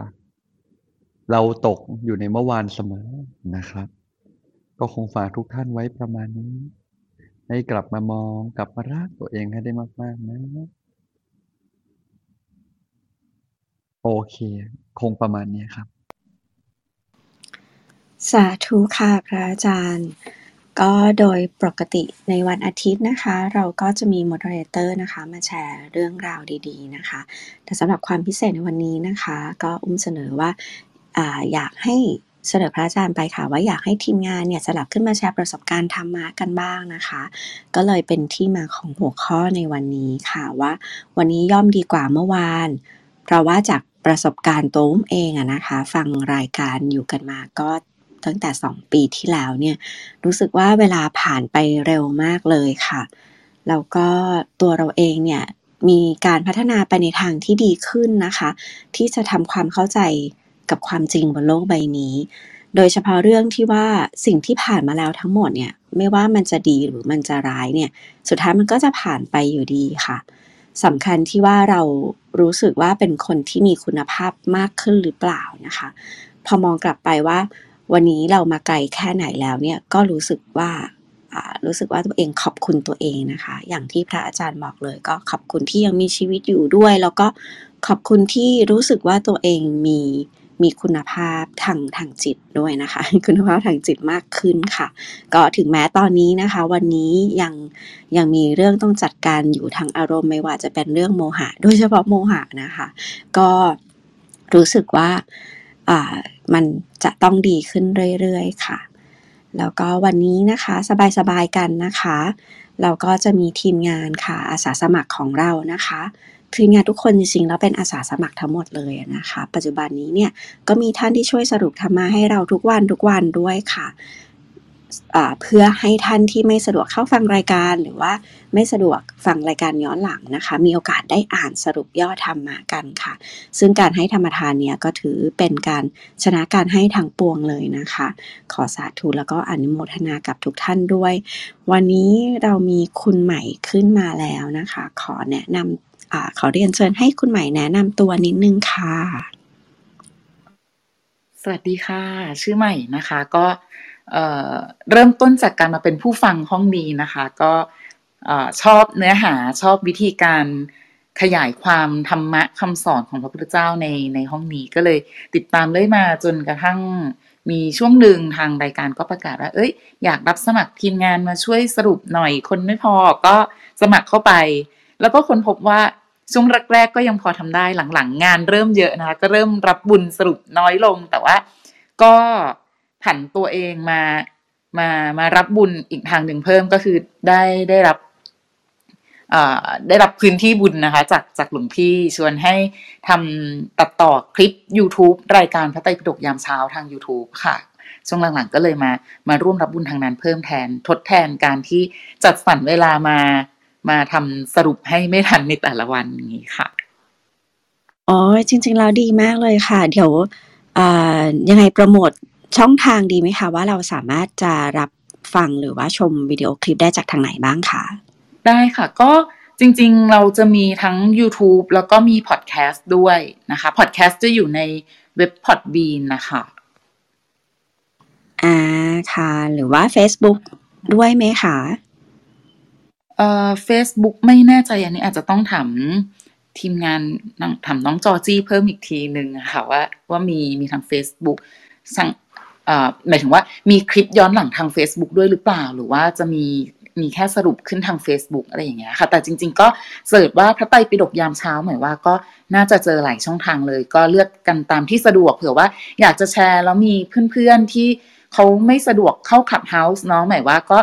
เราตกอยู่ในเมื่อวานเสมอนะครับ ก็คงฝากทุกท่านไว้ประมาณนี้ ให้กลับมามองกลับมารักตัวเองให้ได้มากๆนะโอเค คงประมาณนี้ครับ สาธุค่ะพระอาจารย์ ก็โดยปกติในวันอาทิตย์นะคะ เราก็จะมี moderator นะคะ มาแชร์เรื่องราวดีๆนะคะ แต่สำหรับความพิเศษในวันนี้นะคะ ก็อุ้มเสนอว่าอาอยากให้เสนอพระอาจารย์ไปค่ะ ว่าอยากให้ทีมงานเนี่ยสลับขึ้นมาแชร์ประสบการณ์ธรรมะกันบ้างนะคะ ก็เลยเป็นที่มาของหัวข้อในวันนี้ค่ะว่า วันนี้ย่อมดีกว่าเมื่อวาน เพราะว่าจากประสบการณ์ตัวอุ้มเองอะนะคะ ฟังรายการอยู่กันมาก็ ตั้งแต่ 2 ปีที่แล้วเนี่ยรู้สึกว่าเวลาผ่านไปเร็วมากเลยค่ะ แล้วก็ตัวเราเองเนี่ยมีการพัฒนาไปในทางที่ดีขึ้นนะคะ ที่จะทำความเข้าใจกับความจริงบนโลกใบนี้ โดยเฉพาะเรื่องที่ว่าสิ่งที่ผ่านมาแล้วทั้งหมดเนี่ยไม่ว่ามันจะดีหรือมันจะร้ายเนี่ยสุดท้ายมันก็จะผ่านไปอยู่ดีค่ะสำคัญที่ว่าเรารู้สึกว่าเป็นคนที่มีคุณภาพมากขึ้นหรือเปล่านะคะ พอมองกลับไปว่า วันนี้เรามาไกลแค่ไหนแล้วเนี่ยก็รู้สึกว่ารู้สึกว่าตัวเองขอบคุณตัวเองนะคะ อย่างที่พระอาจารย์บอกเลยก็ขอบคุณที่ยังมีชีวิตอยู่ด้วย แล้วก็ขอบคุณที่รู้สึกว่าตัวเองมีมีคุณภาพทางทางจิตด้วยนะคะ คุณภาพทางจิตมากขึ้นค่ะ ก็ถึงแม้ตอนนี้นะคะ วันนี้ยังยังมีเรื่องต้องจัดการอยู่ทางอารมณ์ไม่ว่าจะเป็นเรื่องโมหะ โดยเฉพาะโมหะนะคะ ก็รู้สึกว่า มันจะต้องดีขึ้นเรื่อยๆ ค่ะ แล้วก็วันนี้นะคะสบายๆกันนะคะ เราก็จะมีทีมงานค่ะอาสาสมัครของเรานะคะทีมงานทุกคนจริงๆแล้วเป็นอาสาสมัครทั้งหมดเลยนะคะ ปัจจุบันนี้เนี่ยก็มีท่านที่ช่วยสรุปธรรมะให้เราทุกวันทุกวันด้วยค่ะ เพื่อให้ท่านที่ไม่สะดวกเข้าฟังรายการ หรือว่าไม่สะดวกฟังรายการย้อนหลังนะคะ มีโอกาสได้อ่านสรุปย่อธรรมะกันค่ะ ซึ่งการให้ธรรมทานเนี่ยก็ถือเป็นการชนะการให้ทางปวงเลยนะคะ ขอสาธุแล้วก็อนุโมทนากับทุกท่านด้วย วันนี้เรามีคุณใหม่ขึ้นมาแล้วนะคะ ขอแนะนำอขอเรียนเชิญให้คุณใหม่แนะนำตัวนิดนึงค่ะ สวัสดีค่ะ ชื่อใหม่นะคะก็ เริ่มต้นจากการมาเป็นผู้ฟังห้องนี้นะคะ ก็ชอบเนื้อหาชอบวิธีการขยายความธรรมะคำสอนของพระพุทธเจ้าในในห้องนี้ก็เลยติดตามเลยมาจนกระทั่งมีช่วงหนึ่งทางรายการก็ประกาศว่า เอ้ย อยากรับสมัครทีมงานมาช่วยสรุปหน่อยคนไม่พอก็สมัครเข้าไป แล้วก็คนพบว่าช่วงแรกๆก็ยังพอทำได้หลังๆ งานเริ่มเยอะนะคะก็เริ่มรับบุญสรุปน้อยลงแต่ว่าก็ ผันตัวเองมามามารับบุญอีกทางหนึ่งเพิ่มก็คือได้ได้รับได้รับพื้นที่บุญนะคะ จากจากหลวงพี่ชวนให้ทำตัดต่อคลิป YouTube รายการพระไตรปิฎกยามเช้าทาง YouTube ค่ะ ช่วงหลังๆก็เลยมามาร่วมรับบุญทางนั้นเพิ่มแทนทดแทนการที่จัดสรรเวลามามาทำสรุปให้ไม่ทันในแต่ละวันอย่างนี้ค่ะอ๋อจริงๆแล้วดีมากเลยค่ะ เดี๋ยวยังไงโปรโมท ช่องทางดีไหมคะ ว่าเราสามารถจะรับฟังหรือว่าชมวิดีโอคลิปได้จากทางไหนบ้างคะได้ค่ะก็จริงๆ เราจะมีทั้ง YouTube แล้วก็มีพอดแคสต์ด้วยนะคะพอดแคสต์จะอยู่ในเว็บพอดบีนนะคะอ่าค่ะ หรือว่า Facebook ด้วยไหมคะเอ่อ Facebook ไม่แน่ใจอันนี้อาจจะต้องถามทีมงานถามน้องจอจี้เพิ่มอีกทีหนึ่งค่ะว่าว่ามีมีทาง Facebook สั่ง หมายถึงว่ามีคลิปย้อนหลังทาง Facebook ด้วยหรือเปล่า หรือว่าจะมีมีแค่สรุปขึ้นทาง Facebook อะไรอย่างเงี้ยค่ะ แต่จริง ๆ ก็เสิร์ชว่าพระไตรปิฎกยามเช้าหมายว่าก็น่าจะเจอหลายช่องทางเลย ก็เลือกกันตามที่สะดวกเผื่อว่าอยากจะแชร์แล้วมีเพื่อนๆที่เขาไม่สะดวกเข้าขับเฮาส์เนาะหมายว่าก็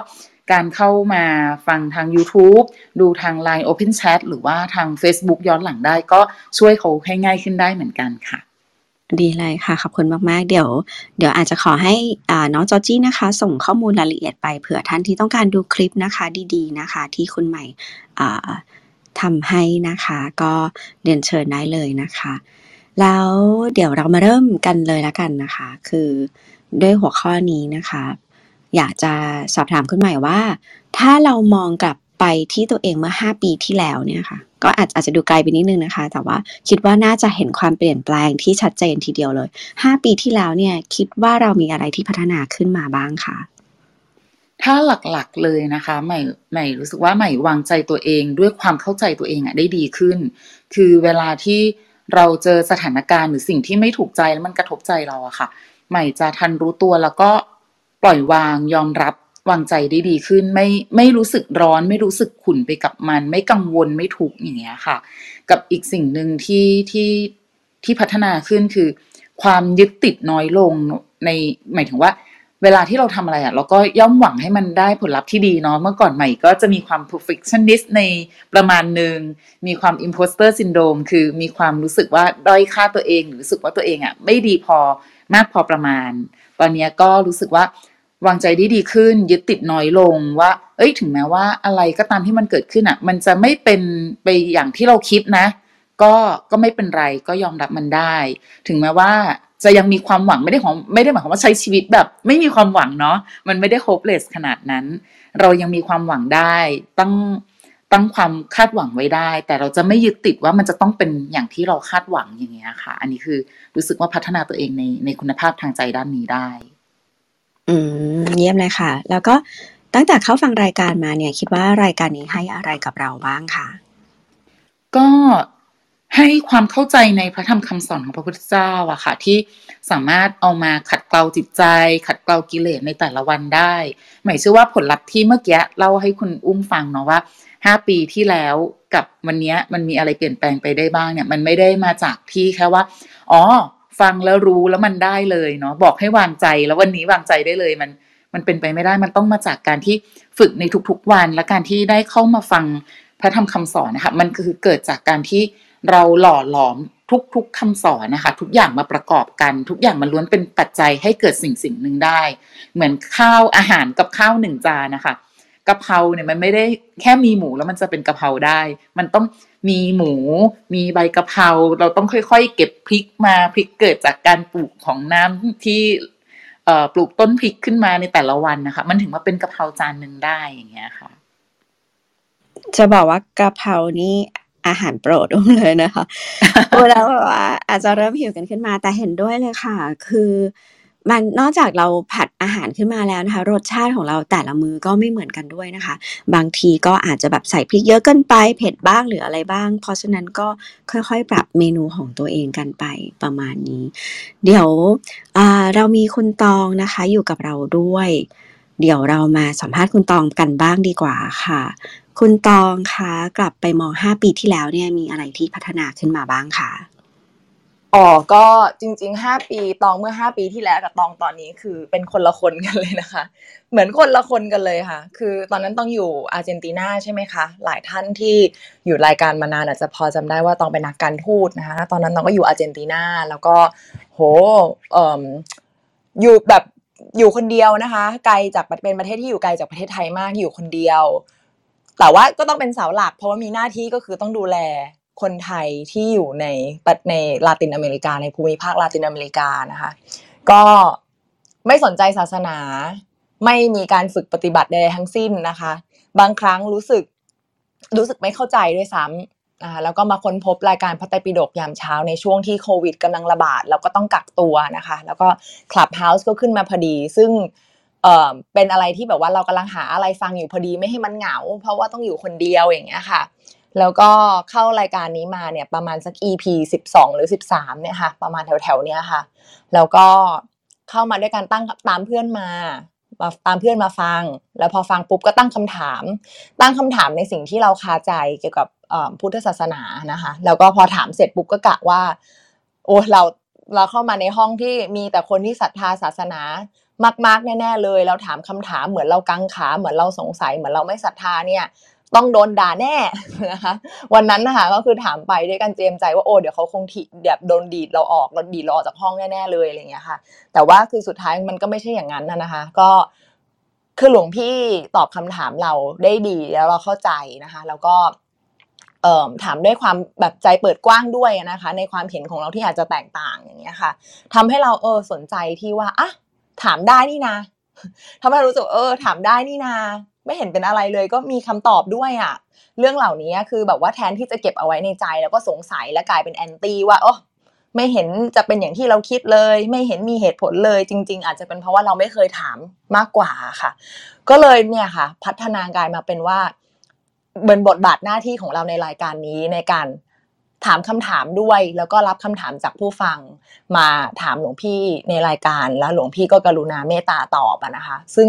การเข้ามาฟังทาง YouTube ดูทาง Line Open Chat หรือว่าทาง Facebook ย้อนหลังได้ก็ช่วยเขาให้ง่ายขึ้นได้เหมือนกันค่ะ ดีเลยค่ะ ขอบคุณมากๆ เดี๋ยว เดี๋ยวอาจจะขอให้น้องจอจี้นะคะ ส่งข้อมูลรายละเอียดไปเผื่อท่านที่ต้องการดูคลิปนะคะดีๆนะคะ ที่คุณใหม่ทำให้นะคะ ก็เรียนเชิญได้เลยนะคะ แล้วเดี๋ยวเรามาเริ่มกันเลยล้วกันนะคะ คือด้วยหัวข้อนี้นะคะ อยากจะสอบถามคุณใหม่ว่า ถ้าเรามองกลับ ไปที่ตัวเองเมื่อ 5 ปีที่แล้วเนี่ยค่ะ ก็อาจอาจจะดูไกลไปนิดนึงนะคะ แต่ว่าคิดว่าน่าจะเห็นความเปลี่ยนแปลงที่ชัดเจนทีเดียวเลย 5 ปีที่แล้วเนี่ยคิดว่าเรามีอะไรที่พัฒนาขึ้นมาบ้างคะถ้าหลักๆเลยนะคะใหม่ใหม่รู้สึกว่าใหม่วางใจตัวเองด้วยความเข้าใจตัวเองอะได้ดีขึ้น คือเวลาที่เราเจอสถานการณ์หรือสิ่งที่ไม่ถูกใจแล้วมันกระทบใจเราอะค่ะ ใหม่จะทันรู้ตัวแล้วก็ปล่อยวางยอมรับ วางใจได้ดีขึ้น ไม่ไม่รู้สึกร้อน ไม่รู้สึกขุ่นไปกับมัน ไม่กังวลไม่ทุกข์อย่างเงี้ยค่ะ กับอีกสิ่งหนึ่งที่ที่ที่พัฒนาขึ้นคือ ความยึดติดน้อยลงในหมายถึงว่า เวลาที่เราทำอะไรอะเราก็ย่อมหวังให้มันได้ผลลัพธ์ที่ดีเนาะเมื่อก่อนใหม่ก็จะมีความ perfectionist ในประมาณหนึ่งมีความ imposter syndrome คือมีความรู้สึกว่าด้อยค่าตัวเองหรือรู้สึกว่าตัวเองอะไม่ดีพอมากพอประมาณ ตอนนี้ก็รู้สึกว่า วางใจได้ดีขึ้น ยึดติดน้อยลงว่า เอ้ย ถึงแม้ว่าอะไรก็ตามที่มันเกิดขึ้นอะ มันจะไม่เป็นไปอย่างที่เราคิดนะ ก็ก็ไม่เป็นไรก็ยอมรับมันได้ ถึงแม้ว่าจะยังมีความหวังไม่ได้ของไม่ได้หมายความว่าใช้ชีวิตแบบ ไม่มีความหวังเนาะมันไม่ได้ hopeless ขนาดนั้น เรายังมีความหวังได้ ตั้งตั้งความคาดหวังไว้ได้ แต่เราจะไม่ยึดติดว่ามันจะต้องเป็นอย่างที่เราคาดหวังอย่างเงี้ยค่ะ อันนี้คือรู้สึกว่าพัฒนาตัวเองในในคุณภาพทางใจด้านนี้ได้ อืมเยี่ยมเลยค่ะ แล้วก็ตั้งแต่เข้าฟังรายการมาเนี่ย คิดว่ารายการนี้ให้อะไรกับเราบ้างคะก็ให้ความเข้าใจในพระธรรมคำสอนของพระพุทธเจ้าอะค่ะ ที่สามารถเอามาขัดเกลาจิตใจ ขัดเกลากิเลสในแต่ละวันได้ หมายเชื่อว่าผลลัพธ์ที่เมื่อกี้เล่าให้คุณอุ้มฟังเนาะว่าห้าปีที่แล้วกับวันนี้มันมีอะไรเปลี่ยนแปลงไปได้บ้างเนี่ย มันไม่ได้มาจากที่แค่ว่า อ๋อ ฟังแล้วรู้แล้วมันได้เลยเนาะบอกให้วางใจแล้ววันนี้วางใจได้เลยมันมันเป็นไปไม่ได้มันต้องมาจากการที่ฝึกในทุกๆวัน และการที่ได้เข้ามาฟังพระธรรมคำสอนนะคะมันคือเกิดจากการที่เราหล่อหลอมทุกๆคำสอนนะคะทุกอย่างมาประกอบกัน ทุกอย่างมันล้วนเป็นปัจจัยให้เกิดสิ่งสิ่งหนึ่งได้ เหมือนข้าวอาหารกับข้าวหนึ่งจานนะคะ กะเพราเนี่ยมันไม่ได้แค่มีหมูแล้วมันจะเป็นกะเพราได้ มันต้องมีหมู มีใบกะเพราเราต้องค่อยๆ เก็บพริกมาพริกเกิดจากการปลูกของน้ำที่ปลูกต้นพริกขึ้นมาในแต่ละวันนะคะ มันถึงมาเป็นกะเพราจานหนึ่งได้อย่างเงี้ยค่ะ จะบอกว่ากะเพรานี่อาหารโปรดอุ้มเลยนะคะพูดแล้วแบบว่าอาจจะเริ่มหิวกันขึ้นมาแต่เห็นด้วยเลยค่ะ คือ มันนอกจากเราผัดอาหารขึ้นมาแล้วนะคะ รสชาติของเราแต่ละมือก็ไม่เหมือนกันด้วยนะคะ บางทีก็อาจจะแบบใส่พริกเยอะเกินไป เผ็ดบ้างหรืออะไรบ้าง เพราะฉะนั้นก็ค่อยๆ ปรับเมนูของตัวเองกันไปประมาณนี้ เดี๋ยวเรามีคุณตองนะคะอยู่กับเราด้วย เดี๋ยวเรามาสัมภาษณ์คุณตองกันบ้างดีกว่าค่ะ คุณตองคะกลับไปมองห้าปีที่แล้วเนี่ยมีอะไรที่พัฒนาขึ้นมาบ้างคะ อ๋อ ก็จริงๆห้าปีตองเมื่อห้าปีที่แล้วกับตองตอนนี้คือเป็นคนละคนกันเลยนะคะ เหมือนคนละคนกันเลยค่ะ คือตอนนั้นต้องอยู่อาร์เจนตินาใช่ไหมคะ หลายท่านที่อยู่รายการมานานอาจจะพอจำได้ว่าตองเป็นนักการทูตนะคะ ตอนนั้นตองก็อยู่อาร์เจนตินาแล้วก็โหเอ่ออยู่แบบอยู่คนเดียวนะคะ ไกลจากเป็นประเทศที่อยู่ไกลจากประเทศไทยมากอยู่คนเดียว แต่ว่าก็ต้องเป็นเสาหลัก เพราะว่ามีหน้าที่ก็คือต้องดูแล คนไทยที่อยู่ในในลาตินอเมริกา ในภูมิภาคลาตินอเมริกานะคะ ก็ไม่สนใจศาสนา ไม่มีการฝึกปฏิบัติใดทั้งสิ้นนะคะ บางครั้งรู้สึกรู้สึกไม่เข้าใจด้วยซ้ำนะคะแล้วก็มาค้นพบรายการพระไตรปิฎกยามเช้าในช่วงที่โควิดกำลังระบาดแล้วก็ต้องกักตัวนะคะ แล้วก็คลับเฮาส์ก็ขึ้นมาพอดี ซึ่งเอ่อเป็นอะไรที่แบบว่าเรากำลังหาอะไรฟังอยู่พอดีไม่ให้มันเหงา เพราะว่าต้องอยู่คนเดียวอย่างเงี้ยค่ะ แล้วก็เข้ารายการนี้มาเนี่ยประมาณสัก EP สิบสองหรือสิบสามเนี่ยค่ะประมาณแถวๆเนี้ยค่ะ แล้วก็เข้ามาด้วยการตั้งตามเพื่อนมามาตามเพื่อนมาฟัง แล้วพอฟังปุ๊บก็ตั้งคำถาม ตั้งคำถามในสิ่งที่เราคาใจเกี่ยวกับพุทธศาสนานะคะ แล้วก็พอถามเสร็จปุ๊บก็กะว่า โอ้เราเราเข้ามาในห้องที่มีแต่คนที่ศรัทธาศาสนามากๆแน่ๆเลย เราถามคำถามเหมือนเรากังขาเหมือนเราสงสัยเหมือนเราไม่ศรัทธาเนี่ย ต้องโดนด่าแน่นะคะวันนั้นนะคะก็คือถามไปด้วยกันเตรียมใจว่าโอ้เดี๋ยวเขาคงถีแบบโดนดีดเราออกเราดีดเราออกจากห้องแน่ๆเลยอะไรเงี้ยค่ะ แต่ว่าคือสุดท้ายมันก็ไม่ใช่อย่างนั้นนะคะ ก็คือหลวงพี่ตอบคำถามเราได้ดีแล้วเราเข้าใจนะคะ แล้วก็เถามด้วยความแบบใจเปิดกว้างด้วยนะคะ ในความเห็นของเราที่อาจจะแตกต่างอย่างเงี้ยค่ะทำให้เราเออสนใจที่ว่าอะถามได้นี่นะทำให้รู้สึกเออ ถามได้นี่นา ไม่เห็นเป็นอะไรเลยก็มีคำตอบด้วยอะเรื่องเหล่านี้คือแบบว่าแทนที่จะเก็บเอาไว้ในใจ แล้วก็สงสัยและกลายเป็นแอนตี้ว่าโอ้ไม่เห็นจะเป็นอย่างที่เราคิดเลย ไม่เห็นมีเหตุผลเลย จริง ๆ อาจจะเป็นเพราะว่าเราไม่เคยถามมากกว่าค่ะ ก็เลยเนี่ยค่ะ พัฒนากายมาเป็นว่าเบนบทบาทหน้าที่ของเราในรายการนี้ในการถามคำถามด้วย แล้วก็รับคำถามจากผู้ฟังมาถามหลวงพี่ในรายการ แล้วหลวงพี่ก็กรุณาเมตตาตอบนะคะ ซึ่ง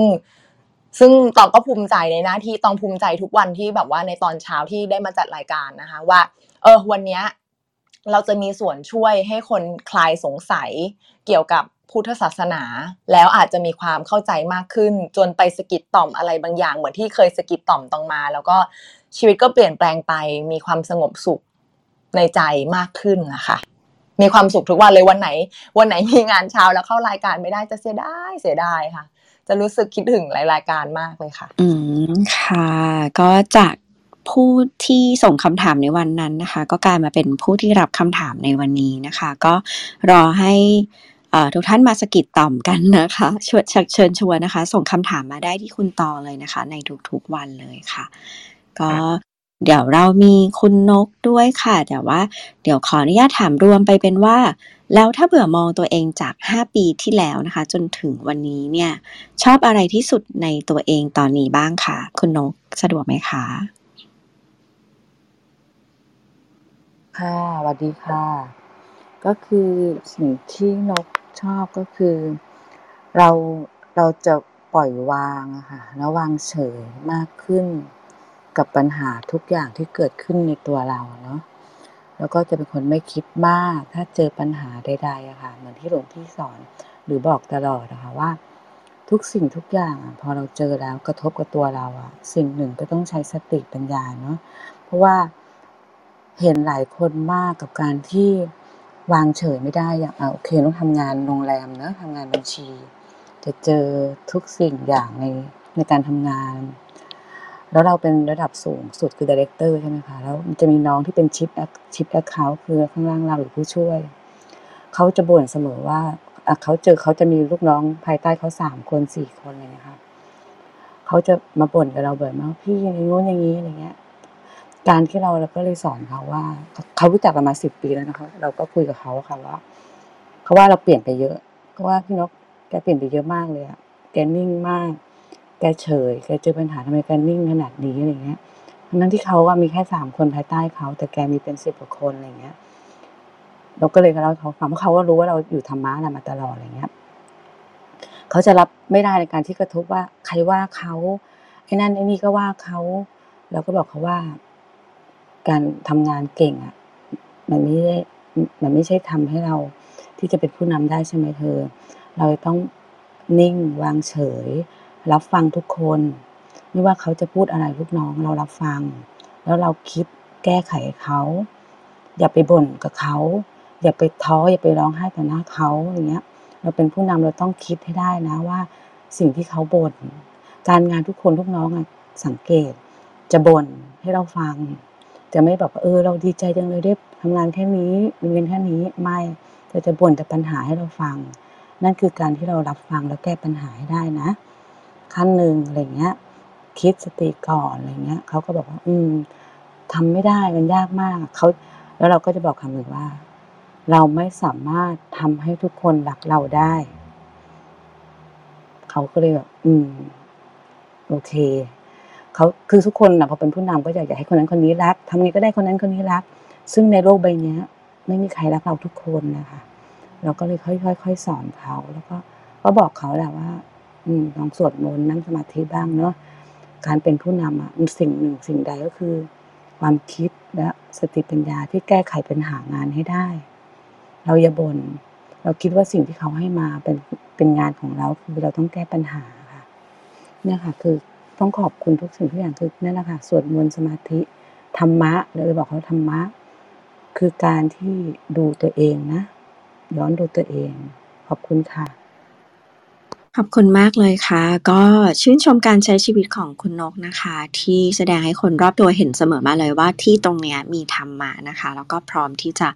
ซึ่งตองก็ภูมิใจในหน้าที่ตองภูมิใจทุกวันที่แบบว่าในตอนเช้าที่ได้มาจัดรายการนะคะ ว่า เออวันนี้เราจะมีส่วนช่วยให้คนคลายสงสัยเกี่ยวกับพุทธศาสนา แล้วอาจจะมีความเข้าใจมากขึ้น จนไปสกิดต่อมอะไรบางอย่าง เหมือนที่เคยสกิดต่อมตองมา แล้วก็ชีวิตก็เปลี่ยนแปลงไป มีความสงบสุขในใจมากขึ้นนะคะมีความสุขทุกวันเลยวันไหน วันไหนมีงานเช้าแล้วเข้ารายการไม่ได้จะเสียดายเสียดายค่ะ จะรู้สึกคิดถึงรายการมากเลยค่ะ อืมค่ะ ก็จากผู้ที่ส่งคำถามในวันนั้นนะคะ ก็กลายมาเป็นผู้ที่รับคำถามในวันนี้นะคะ ก็รอให้ทุกท่านมาสกิดต่อมกันนะคะชวนเชิญชวนนะคะ ส่งคำถามมาได้ที่คุณตองเลยนะคะ ในทุกๆวันเลยค่ะ ก็ เดี๋ยวเรามีคุณนกด้วยค่ะ แต่ว่า เดี๋ยวขออนุญาตถามรวมไปเป็นว่า แล้วถ้าเบื่อมองตัวเองจาก 5 ปีที่แล้วนะคะ จนถึงวันนี้เนี่ย ชอบอะไรที่สุดในตัวเองตอนนี้บ้างคะคุณนกสะดวกไหมคะ ค่ะสวัสดีค่ะ ก็คือสิ่งที่นกชอบก็คือ เราเราจะปล่อยวางอะค่ะแล้ววางเฉยมากขึ้น กับปัญหาทุกอย่างที่เกิดขึ้นในตัวเราเนาะแล้วก็จะเป็นคนไม่คิดมาก ถ้าเจอปัญหาใดๆอะค่ะเหมือนที่หลวงพี่สอนหรือบอกตลอดนะคะว่า ทุกสิ่งทุกอย่างอะพอเราเจอแล้วกระทบกับตัวเราอะสิ่งหนึ่งก็ต้องใช้สติปัญญาเนาะเพราะว่าเห็นหลายคนมากกับการที่วางเฉยไม่ได้อย่างอ่าโอเคต้องทำงานโรงแรมเนอะทำงานบัญชี จะเจอทุกสิ่งอย่างในในการทำงาน แล้วเราเป็นระดับสูงสุดคือ director ใช่ไหมคะแล้วมันจะมีน้องที่เป็น chief chief account คือข้างล่างเราหรือผู้ช่วย เขาจะบ่นเสมอว่าเขาเจอเขาจะมีลูกน้องภายใต้เขาสามคนสี่คนเลยนะคะเขาจะมาบ่นกับเราบ่อยมากพี่อย่างนู้นอย่างนี้อะไรเงี้ย การที่เราเราก็เลยสอนเขาว่า เขารู้จักกันมาสิบปีแล้วนะคะเราก็คุยกับเขาค่ะว่าเขาว่าเราเปลี่ยนไปเยอะเพราว่าพี่นกแกเปลี่ยนไปเยอะมากเลยอะแกนิ่งมาก แกเฉยแกเจอปัญหาทำไมแกนิ่งขนาดนี้อะไรเงี้ยทั้งที่เขาว่ามีแค่สามคนภายใต้เขา แต่แกมีเป็นสิบกว่าคนอะไรเงี้ยเราก็เลยเราเขาฟังเพราะเขาก็รู้ว่าเราอยู่ธรรมะมาตลอดอะไรเงี้ยเขาจะรับไม่ได้ในการที่กระทบว่า ใครว่าเขาไอ้นั่นไอ้นี่ก็ว่าเขาเราก็บอกเขาว่า การทำงานเก่งอะ มันไม่ได้มันไม่ใช่ทำให้เราที่จะเป็นผู้นำได้ใช่ไหมเธอ เราต้องนิ่งวางเฉย รับฟังทุกคน ไม่ว่าเขาจะพูดอะไรลูกน้องเรารับฟัง แล้วเราคิดแก้ไขเขา อย่าไปบ่นกับเขา อย่าไปท้ออย่าไปร้องไห้ต่อหน้าเขาอย่างเงี้ย เราเป็นผู้นำเราต้องคิดให้ได้นะว่า สิ่งที่เขาบ่นการงานทุกคนลูกน้องอะสังเกต จะบ่นให้เราฟัง จะไม่บอกเออ เราดีใจจังเลยได้ทำงานแค่นี้มีเงินแค่นี้ไม่เราจะบ่นแต่ปัญหาให้เราฟัง นั่นคือการที่เรารับฟังแล้วแก้ปัญหาให้ได้นะ ขั้นหนึ่งอะไรเงี้ย คิดสติก่อนอะไรเงี้ยเขาก็บอกว่า อืมทำไม่ได้มันยากมากเขาแล้วเราก็จะบอกคำหนึ่งว่า เราไม่สามารถทำให้ทุกคนรักเราได้เขาก็เลยแบบอืม โอเคเขาคือทุกคนนะพอเป็นผู้นำก็อยากอยากให้คนนั้นคนนี้รักทำไงก็ได้คนนั้นคนนี้รัก ซึ่งในโลกใบนี้ไม่มีใครรักเราทุกคนนะคะ เราก็เลยค่อยๆสอนเขาแล้วก็ก็บอกเขาแหละว่า อืมลองสวดมนต์นั่งสมาธิบ้างเนาะการเป็นผู้นำอะสิ่งหนึ่งสิ่งใดก็คือ ความคิดและสติปัญญาที่แก้ไขปัญหางานให้ได้ เราอย่าบน่นเราคิดว่าสิ่งที่เขาให้มาเป็นเป็นงานของเราคือเราต้องแก้ปัญหาค่ะเนี่ยค่ะ คือต้องขอบคุณทุกสิ่งทุกอย่างคือนั่นแหละค่ะสวดมนต์สมาธิธรรมะเราเลยบอกเขาธรรมะ คือการที่ดูตัวเองนะ ย้อนดูตัวเอง ขอบคุณค่ะ ขอบคุณมากเลยค่ะ ก็ชื่นชมการใช้ชีวิตของคุณนกนะคะ ที่แสดงให้คนรอบตัวเห็นเสมอมาเลยว่าที่ตรงเนี้ยมีธรรมะนะคะ แล้วก็พร้อมที่จะ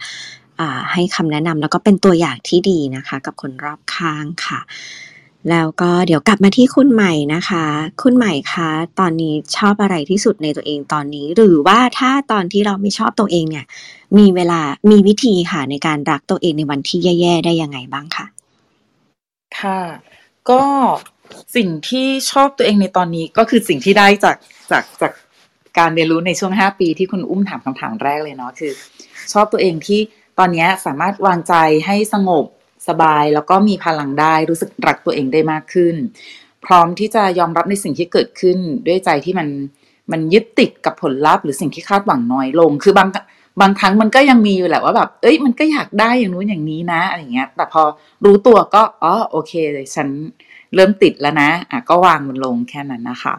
ให้คำแนะนำแล้วก็เป็นตัวอย่างที่ดีนะคะ กับคนรอบข้างค่ะ แล้วก็เดี๋ยวกลับมาที่คุณใหม่นะคะ คุณใหม่คะตอนนี้ชอบอะไรที่สุดในตัวเองตอนนี้ หรือว่าถ้าตอนที่เราไม่ชอบตัวเองเนี่ย มีเวลามีวิธีค่ะในการรักตัวเองในวันที่แย่ๆได้ยังไงบ้างคะค่ะ ก็สิ่งที่ชอบตัวเองในตอนนี้ก็คือสิ่งที่ได้จากจากจากการเรียนรู้ในช่วงห้าปีที่คุณอุ้มถามคำถามแรกเลยเนาะคือ ชอบตัวเองที่ตอนนี้สามารถวางใจให้สงบสบายแล้วก็มีพลังได้รู้สึกรักตัวเองได้มากขึ้น พร้อมที่จะยอมรับในสิ่งที่เกิดขึ้นด้วยใจที่มันมันยึดติดกับผลลัพธ์หรือสิ่งที่คาดหวังน้อยลง คือบาง บางครั้งมันก็ยังมีอยู่แหละว่าแบบ เอ้ย มันก็อยากได้อย่างนู้นอย่างนี้นะอะไรเงี้ย แต่พอรู้ตัวก็ อ๋อ โอเคเลยฉันเริ่มติดแล้วนะ อะ ก็วางมันลงแค่นั้นนะคะ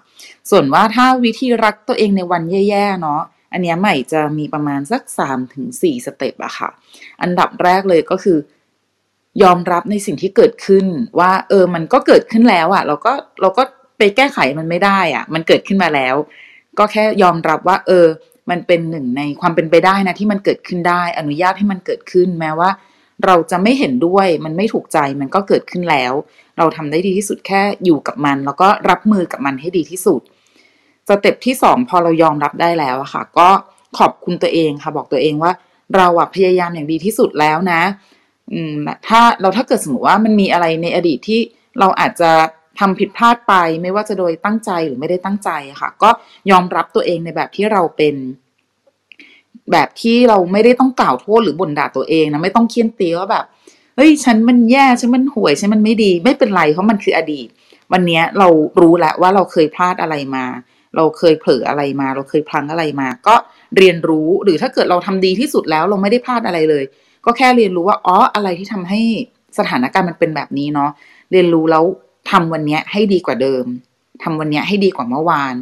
ส่วนว่าถ้าวิธีรักตัวเองในวันแย่ๆเนาะ อันนี้ใหม่จะมีประมาณสักสามถึงสี่สเต็ปอะค่ะ อันดับแรกเลยก็คือ ยอมรับในสิ่งที่เกิดขึ้นว่า เออ มันก็เกิดขึ้นแล้วอะเราก็ เราก็ไปแก้ไขมันไม่ได้อะมันเกิดขึ้นมาแล้ว ก็แค่ยอมรับว่า เออ มันเป็นหนึ่งในความเป็นไปได้นะที่มันเกิดขึ้นได้ อนุญาตให้มันเกิดขึ้นแม้ว่า เราจะไม่เห็นด้วยมันไม่ถูกใจมันก็เกิดขึ้นแล้ว เราทำได้ดีที่สุดแค่อยู่กับมัน แล้วก็รับมือกับมันให้ดีที่สุด step ที่สองพอเรายอมรับได้แล้วอะค่ะ ก็ขอบคุณตัวเองค่ะ บอกตัวเองว่า เราอะพยายามอย่างดีที่สุดแล้วนะ อืมถ้าเราถ้าเกิดสมมติว่ามันมีอะไรในอดีตที่เราอาจจะ ทำผิดพลาดไปไม่ว่าจะโดยตั้งใจหรือไม่ได้ตั้งใจค่ะ ก็ยอมรับตัวเองในแบบที่เราเป็น แบบที่เราไม่ได้ต้องกล่าวโทษหรือบ่นด่าตัวเองนะไม่ต้องเคียนตีว่าแบบเฮ้ยฉันมันแย่ฉันมันห่วยฉันมันไม่ดีไม่เป็นไรเพราะมันคืออดีต วันนี้เรารู้แล้วว่าเราเคยพลาดอะไรมา เราเคยเผลออะไรมา เราเคยพลังอะไรมา ก็เรียนรู้หรือถ้าเกิดเราทำดีที่สุดแล้วเราไม่ได้พลาดอะไรเลย ก็แค่เรียนรู้ว่าอ๋ออะไรที่ทำให้สถานการณ์มันเป็นแบบนี้เนาะเรียนรู้แล้ว ทำวันนี้ให้ดีกว่าเดิมทำวันนี้ให้ดีกว่าเมื่อวาน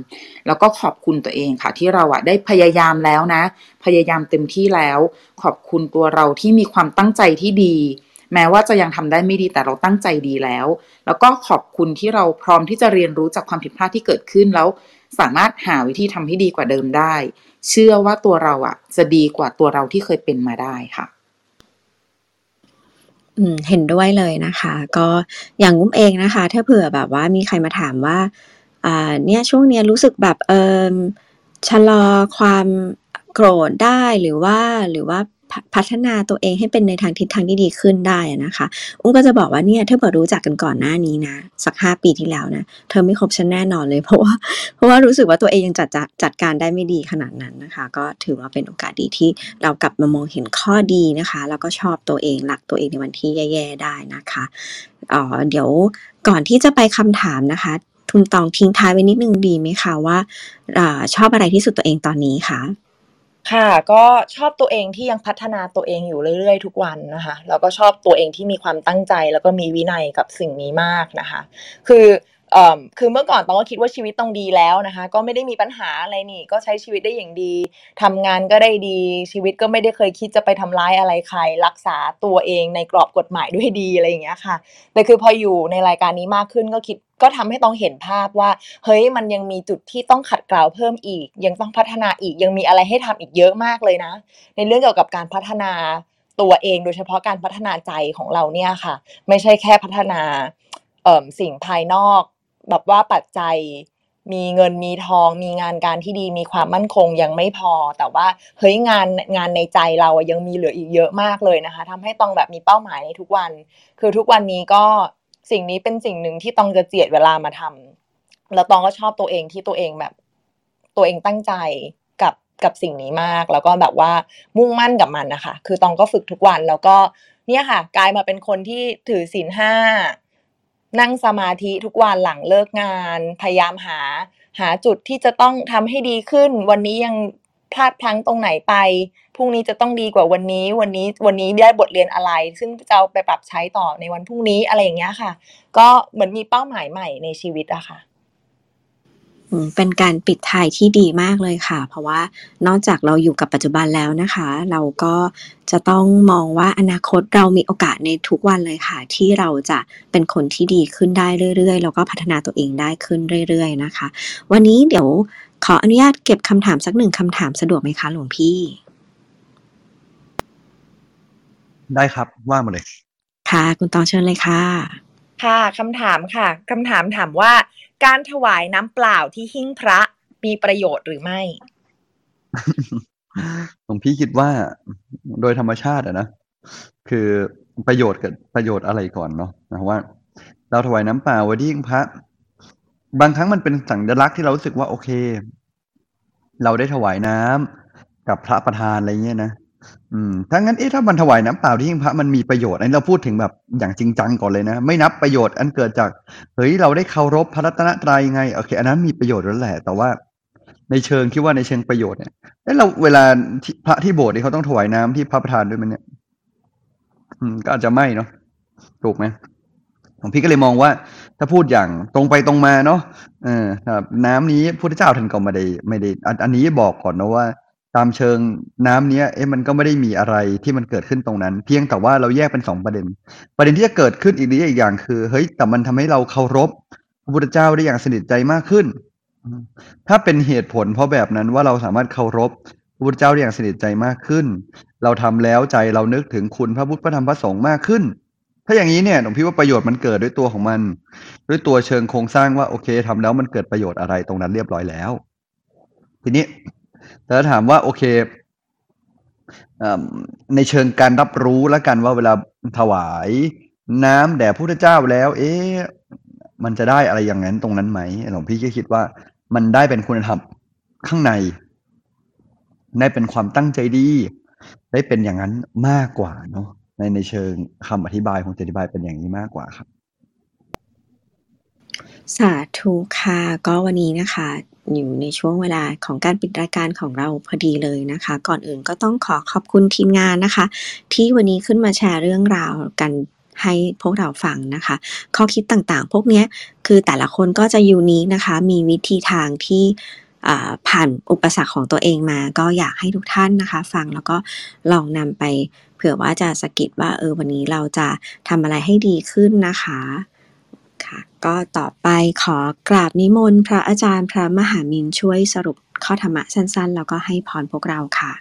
แล้วก็ขอบคุณตัวเองค่ะ ที่เราอะได้พยายามแล้วนะ พยายามเต็มที่แล้ว ขอบคุณตัวเราที่มีความตั้งใจที่ดี แม้ว่าจะยังทำได้ไม่ดีแต่เราตั้งใจดีแล้ว แล้วก็ขอบคุณที่เราพร้อมที่จะเรียนรู้จากความผิดพลาดที่เกิดขึ้นแล้ว สามารถหาวิธีทำให้ดีกว่าเดิมได้ เชื่อว่าตัวเราอะจะดีกว่าตัวเราที่เคยเป็นมาได้ค่ะ อืมเห็นด้วยเลยนะคะ ก็อย่างงุ้มเองนะคะ ถ้าเผื่อแบบว่ามีใครมาถามว่า อ่า เนี่ยช่วงเนี้ยรู้สึกแบบเออชะลอความโกรธได้หรือว่าหรือว่า พัฒนาตัวเองให้เป็นในทางทิศทางที่ดีขึ้นได้นะคะ อุ้มก็จะบอกว่าเนี่ยถ้าเผื่อรู้จักกันก่อนหน้านี้นะสักห้าปีที่แล้วนะเธอไม่คบฉันแน่นอนเลยเพราะว่าเพราะว่ารู้สึกว่าตัวเองยังจัดจัดจดการได้ไม่ดีขนาดนั้นนะคะ ก็ถือว่าเป็นโอกาสดีที่เรากลับมามองเห็นข้อดีนะคะ แล้วก็ชอบตัวเองรักตัวเองในวันที่แย่ๆได้นะคะอ๋อเดี๋ยวก่อนที่จะไปคำถามนะคะทุนตองทิ้งท้ายไว้นิดนึงดีไหมคะว่าอาชอบอะไรที่สุดตัวเองตอนนี้คะ ค่ะ ก็ชอบตัวเองที่ยังพัฒนาตัวเองอยู่เรื่อยๆ ทุกวันนะคะ แล้วก็ชอบตัวเองที่มีความตั้งใจ แล้วก็มีวินัยกับสิ่งนี้มากนะคะ คือเอ่อคือเมื่อก่อนต้องก็คิดว่าชีวิตต้องดีแล้วนะคะ ก็ไม่ได้มีปัญหาอะไรนี่ ก็ใช้ชีวิตได้อย่างดีทำงานก็ได้ดี ชีวิตก็ไม่ได้เคยคิดจะไปทำร้ายอะไรใคร รักษาตัวเองในกรอบกฎหมายด้วยดีอะไรอย่างเงี้ยค่ะ แต่คือพออยู่ในรายการนี้มากขึ้นก็คิด ก็ทำให้ต้องเห็นภาพว่า เฮ้ยมันยังมีจุดที่ต้องขัดเกลาเพิ่มอีก ยังต้องพัฒนาอีกยังมีอะไรให้ทำอีกเยอะมากเลยนะ ในเรื่องเกี่ยวกับการพัฒนาตัวเองโดยเฉพาะการพัฒนาใจของเราเนี่ยค่ะ ไม่ใช่แค่พัฒนาเอ่อสิ่งภายนอก แบบว่าปัจจัยมีเงินมีทอง มีงานการที่ดีมีความมั่นคงยังไม่พอ แต่ว่าเฮ้ยงานงานในใจเรายังมีเหลืออีกเยอะมากเลยนะคะทำให้ต้องแบบมีเป้าหมายในทุกวัน คือทุกวันนี้ก็ สิ่งนี้เป็นสิ่งหนึ่งที่ต้องจะเจียดเวลามาทำแล้วตองก็ชอบตัวเองที่ตัวเองแบบ ตัวเองตั้งใจกับกับสิ่งนี้มาก แล้วก็แบบว่ามุ่งมั่นกับมันนะคะ คือตองก็ฝึกทุกวันแล้วก็เนี่ยค่ะ กลายมาเป็นคนที่ถือศีลห้านั่งสมาธิทุกวันหลังเลิกงาน พยายามหา หาจุดที่จะต้องทำให้ดีขึ้น วันนี้ยัง พลาดพลั้งตรงไหนไปพรุ่งนี้จะต้องดีกว่าวันนี้วันนี้วันนี้ได้บทเรียนอะไร ซึ่งจะเอาไปปรับใช้ต่อในวันพรุ่งนี้อะไรอย่างเงี้ยค่ะ ก็เหมือนมีเป้าหมายใหม่ในชีวิตอะค่ะเป็นการปิดท้ายที่ดีมากเลยค่ะ เพราะว่านอกจากเราอยู่กับปัจจุบันแล้วนะคะ เราก็จะต้องมองว่าอนาคตเรามีโอกาสในทุกวันเลยค่ะ ที่เราจะเป็นคนที่ดีขึ้นได้เรื่อยๆ แล้วก็พัฒนาตัวเองได้ขึ้นเรื่อย ๆ นะคะ วันนี้เดี๋ยว ขออนุญาตเก็บคำถามสักหนึ่งคำถามสะดวกไหมคะหลวงพี่ ได้ครับว่ามาเลย ค่ะ คุณตองเชิญเลยค่ะ ค่ะคำถามค่ะคำถามถามว่า การถวายน้ำเปล่าที่หิ้งพระมีประโยชน์หรือไม่หลวงพี่คิดว่าโดยธรรมชาติอะนะคือประโยชน์กับประโยชน์อะไรก่อนเนาะนะว่า เราถวายน้ำเปล่าไว้ที่หิ้งพระ บางครั้งมันเป็นสัญลักษณ์ที่เรารู้สึกว่าโอเค เราได้ถวายน้ำกับพระประธานอะไรเงี้ยนะอืมถ้างั้นเอ๊ะถ้ามันถวายน้ำเปล่าที่หิ้งพระมันมีประโยชน์อันนี้เราพูดถึงแบบอย่างจริงจังก่อนเลยนะ ไม่นับประโยชน์อันเกิดจากเฮ้ยเราได้เคารพพระรัตนตรัยไงโอเค อันนั้นมีประโยชน์แล้วแหละ แต่ว่าในเชิงคิดว่าในเชิงประโยชน์เนี่ยแล้วเราเวลาที่พระที่โบสถ์นี่เขาต้องถวายน้ำที่พระประธานด้วยมันเนี่ย อืม ก็อาจจะไม่เนาะถูกไหม ผมพี่ก็เลยมองว่า ถ้าพูดอย่างตรงไปตรงมาเนาะเออครับน้ำนี้พุทธเจ้าท่านก็ไม่ได้ไม่ได้อันอันนี้บอกก่อนนะว่า ตามเชิงน้ำเนี้ยเอ๊ะมันก็ไม่ได้มีอะไรที่มันเกิดขึ้นตรงนั้น เพียงแต่ว่าเราแยกเป็นสองประเด็น ประเด็นที่จะเกิดขึ้นอีกนี้อีกอย่างคือ เฮ้ยแต่มันทำให้เราเคารพพระพุทธเจ้าได้อย่างสนิทใจมากขึ้น ถ้าเป็นเหตุผลเพราะแบบนั้นว่าเราสามารถเคารพพระพุทธเจ้าได้อย่างสนิทใจมากขึ้น เราทำแล้วใจเรานึกถึงคุณพระพุทธพระธรรมพระสงฆ์มากขึ้น ถ้าอย่างนี้เนี่ยผมพี่ว่าประโยชน์มันเกิดด้วยตัวของมัน ด้วยตัวเชิงโครงสร้างว่าโอเคทำแล้วมันเกิดประโยชน์อะไรตรงนั้นเรียบร้อยแล้ว ทีนี้แต่ถ้าถามว่าโอเคในเชิงการรับรู้แล้วกันว่าเวลาถวายน้ำแด่พระพุทธเจ้าแล้ว เอ๊ะมันจะได้อะไรอย่างนั้นตรงนั้นไหมหลวงพี่ก็คิดว่ามันได้เป็นคุณธรรมข้างใน ได้เป็นความตั้งใจดี ได้เป็นอย่างนั้นมากกว่าเนาะ ในในเชิงคำอธิบายของอธิบายเป็นอย่างนี้มากกว่าครับ สาธุค่ะ ก็วันนี้นะคะ อยู่ในช่วงเวลาของการปิดรายการของเราพอดีเลยนะคะ ก่อนอื่นก็ต้องขอขอบคุณทีมงานนะคะ ที่วันนี้ขึ้นมาแชร์เรื่องราวกันให้พวกเราฟังนะคะ ข้อคิดต่างๆ พวกนี้คือแต่ละคนก็จะยูนิคนะคะ มีวิธีทางที่ผ่านอุปสรรคของตัวเองมา ก็อยากให้ทุกท่านนะคะ ฟังแล้วก็ลองนำไป ผื่อว่าจะสกิดว่าเออวันนี้เราจะทำอะไรให้ดีขึ้นนะคะค่ะก็ต่อไปขอกราบนิมนต์พระอาจารย์พระมหามินช่วยสรุปข้อธรรมะสั้นๆ แล้วก็ให้พรพวกเราค่ะ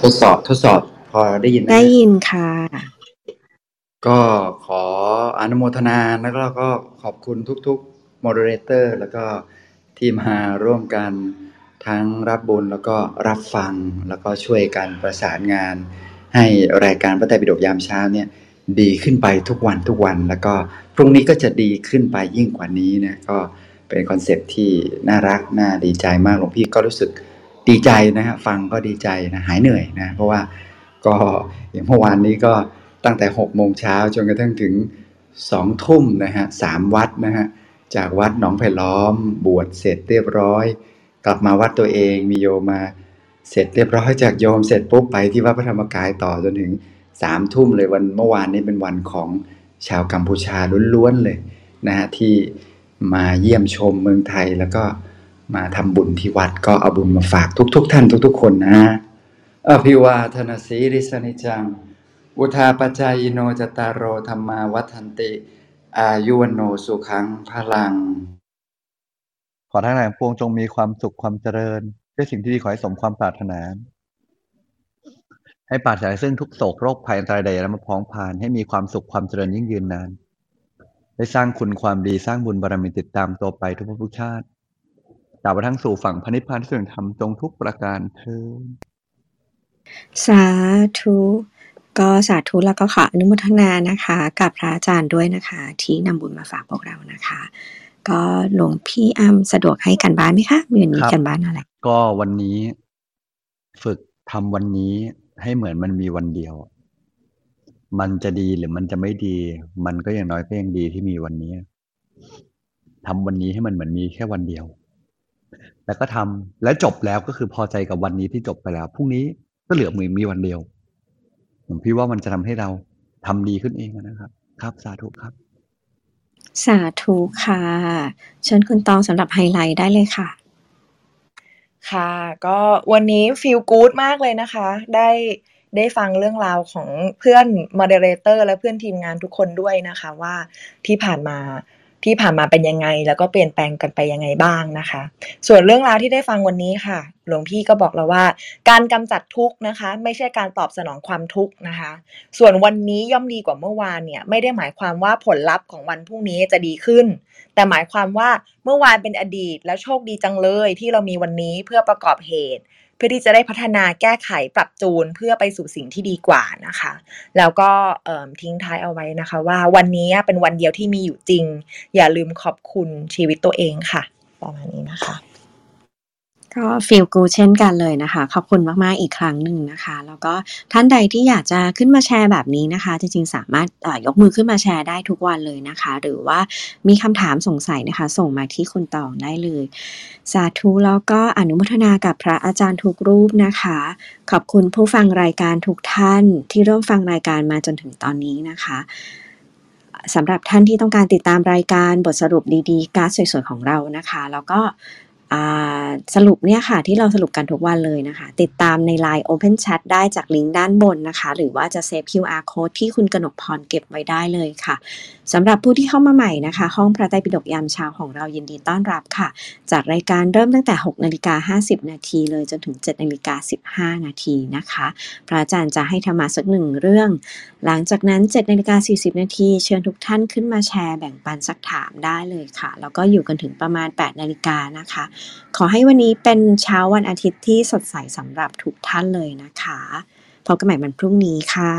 ทดสอบทดสอบพอได้ยินไหมได้ยินค่ะ ก็ขออนุโมทนาแล้วก็ขอบคุณทุกๆ moderator แล้วก็ทีมหาร่วมกัน ทั้งรับบุญแล้วก็รับฟังแล้วก็ช่วยกันประสานงาน ให้รายการพระไตรปิฎกยามเช้าเนี่ยดีขึ้นไปทุกวันทุกวัน แล้วก็พรุ่งนี้ก็จะดีขึ้นไปยิ่งกว่านี้นะก็เป็น concept ที่น่ารักน่าดีใจมากหลวงพี่ก็รู้สึกดีใจนะฮะฟังก็ดีใจนะหายเหนื่อยนะเพราะว่าก็อย่างเมื่อวานนี้ก็ตั้งแต่หกโมงเช้าจนกระทั่งถึงสองทุ่มนะฮะสามวัดนะฮะจากวัดหนองไผ่ล้อมบวชเสร็จเรียบร้อย กลับมาวัดตัวเองมีโยมาเสร็จเรียบร้อยจากโยมเสร็จปุ๊บไปที่วัดพระธรรมกายต่อจนถึงสามทุ่มเลยวันเมื่อวานนี้เป็นวันของชาวกัมพูชาล้วนๆเลยนะฮะที่มาเยี่ยมชมเมืองไทยแล้วก็มาทำบุญที่วัดก็เอาบุญมาฝากทุกๆทท่านทุก ๆ คนนะอภิวาทนาสีริสนิจัง อุทาปจายโนจตารโรธรรมาวัฒนติ อายุวโนสุขังพลัง ขอทั้งหลายพวงจงมีความสุขความเจริญด้วยสิ่งที่ดีขอให้สมความปรารถนา ให้ปราศจากซึ่งทุกโศกโรคภัยอันตรายใดแล้วมาพ้องผ่าน ให้มีความสุขความเจริญยิ่งยืนนาน ได้สร้างคุณความดีสร้างบุญบารมีติดตามตัวไปทุกภพชาติตราบทั้งสู่ฝั่งพระนิพพานที่สุดธรรมจงทุกประการเทินสาธุก็สาธุแล้วก็ขออนุโมทนานะคะ กับพระอาจารย์ด้วยนะคะ ที่นำบุญมาฝากพวกเรานะคะ ก็หลวงพี่อ้ำสะดวกให้กันบ้านไหมคะมีวันนี้กันบ้านอะไร ก็วันนี้ฝึกทำวันนี้ให้เหมือนมันมีวันเดียว มันจะดีหรือมันจะไม่ดี มันก็อย่างน้อยก็ยังดีที่มีวันนี้ทำวันนี้ให้มันเหมือนมีแค่วันเดียว แล้วก็ทำแล้วจบแล้วก็คือพอใจกับวันนี้ที่จบไปแล้วพรุ่งนี้ก็เหลือมือมีวันเดียวผมพี่ว่ามันจะทำให้เราทำดีขึ้นเองนะครับ ครับสาธุครับ สาธุค่ะ เชิญคุณตองสำหรับไฮไลท์ได้เลยค่ะ ค่ะ ก็วันนี้ฟีลกู๊ดมากเลยนะคะ ได้ได้ฟังเรื่องราวของเพื่อนมอดเรเตอร์และเพื่อนทีมงานทุกคนด้วยนะคะว่าที่ผ่านมา ที่ผ่านมาเป็นยังไง แล้วก็เปลี่ยนแปลงกันไปยังไงบ้างนะคะ ส่วนเรื่องราวที่ได้ฟังวันนี้ค่ะ หลวงพี่ก็บอกเราว่า การกำจัดทุกข์นะคะ ไม่ใช่การตอบสนองความทุกข์นะคะ ส่วนวันนี้ย่อมดีกว่าเมื่อวานเนี่ยไม่ได้หมายความว่าผลลัพธ์ของวันพรุ่งนี้จะดีขึ้น แต่หมายความว่าเมื่อวานเป็นอดีต แล้วโชคดีจังเลยที่เรามีวันนี้เพื่อประกอบเหตุ เพื่อที่จะได้พัฒนาแก้ไขปรับจูนเพื่อไปสู่สิ่งที่ดีกว่านะคะ แล้วก็ทิ้งท้ายเอาไว้นะคะว่าวันนี้เป็นวันเดียวที่มีอยู่จริง อย่าลืมขอบคุณชีวิตตัวเองค่ะ ประมาณนี้นะคะ ก็ฟีลกูเช่นกันเลยนะคะ ขอบคุณมาก ๆ อีกครั้งหนึ่งนะคะ แล้วก็ท่านใดที่อยากจะขึ้นมาแชร์แบบนี้นะคะ จริง ๆ สามารถยกมือขึ้นมาแชร์ได้ทุกวันเลยนะคะ หรือว่ามีคำถามสงสัยนะคะ ส่งมาที่คุณตองได้เลย สาธุแล้วก็อนุโมทนากับพระอาจารย์ทุกรูปนะคะ ขอบคุณผู้ฟังรายการทุกท่านที่ร่วมฟังรายการมาจนถึงตอนนี้นะคะสำหรับท่านที่ต้องการติดตามรายการบทสรุปดีๆ การ์ดสวยๆ ของเรานะคะ แล้วก็ สรุปเนี่ยค่ะที่เราสรุปกันทุกวันเลยนะคะ ติดตามใน Line Open Chat ได้จากลิงก์ด้านบนนะคะ หรือว่าจะเซฟ QR code ที่คุณกนกพรเก็บไว้ได้เลยค่ะสำหรับผู้ที่เข้ามาใหม่นะคะ ห้องพระไตรปิฎกยามเช้าของเรายินดีต้อนรับค่ะจัดรายการเริ่มตั้งแต่ 6 นาฬิกา 50 นาทีเลยจนถึง 7 นาฬิกา 15 นาทีนะคะ พระอาจารย์จะให้ธรรมะสักหนึ่งเรื่อง หลังจากนั้น 7 นาฬิกา 40 นาทีเชิญทุกท่านขึ้นมาแชร์แบ่งปันสักถามได้เลยค่ะแล้วก็อยู่กันถึงประมาณ 8 นาฬิกานะคะขอให้วันนี้เป็นเช้าวันอาทิตย์ที่สดใสสำหรับทุกท่านเลยนะคะ พบกันใหม่วันพรุ่งนี้ค่ะ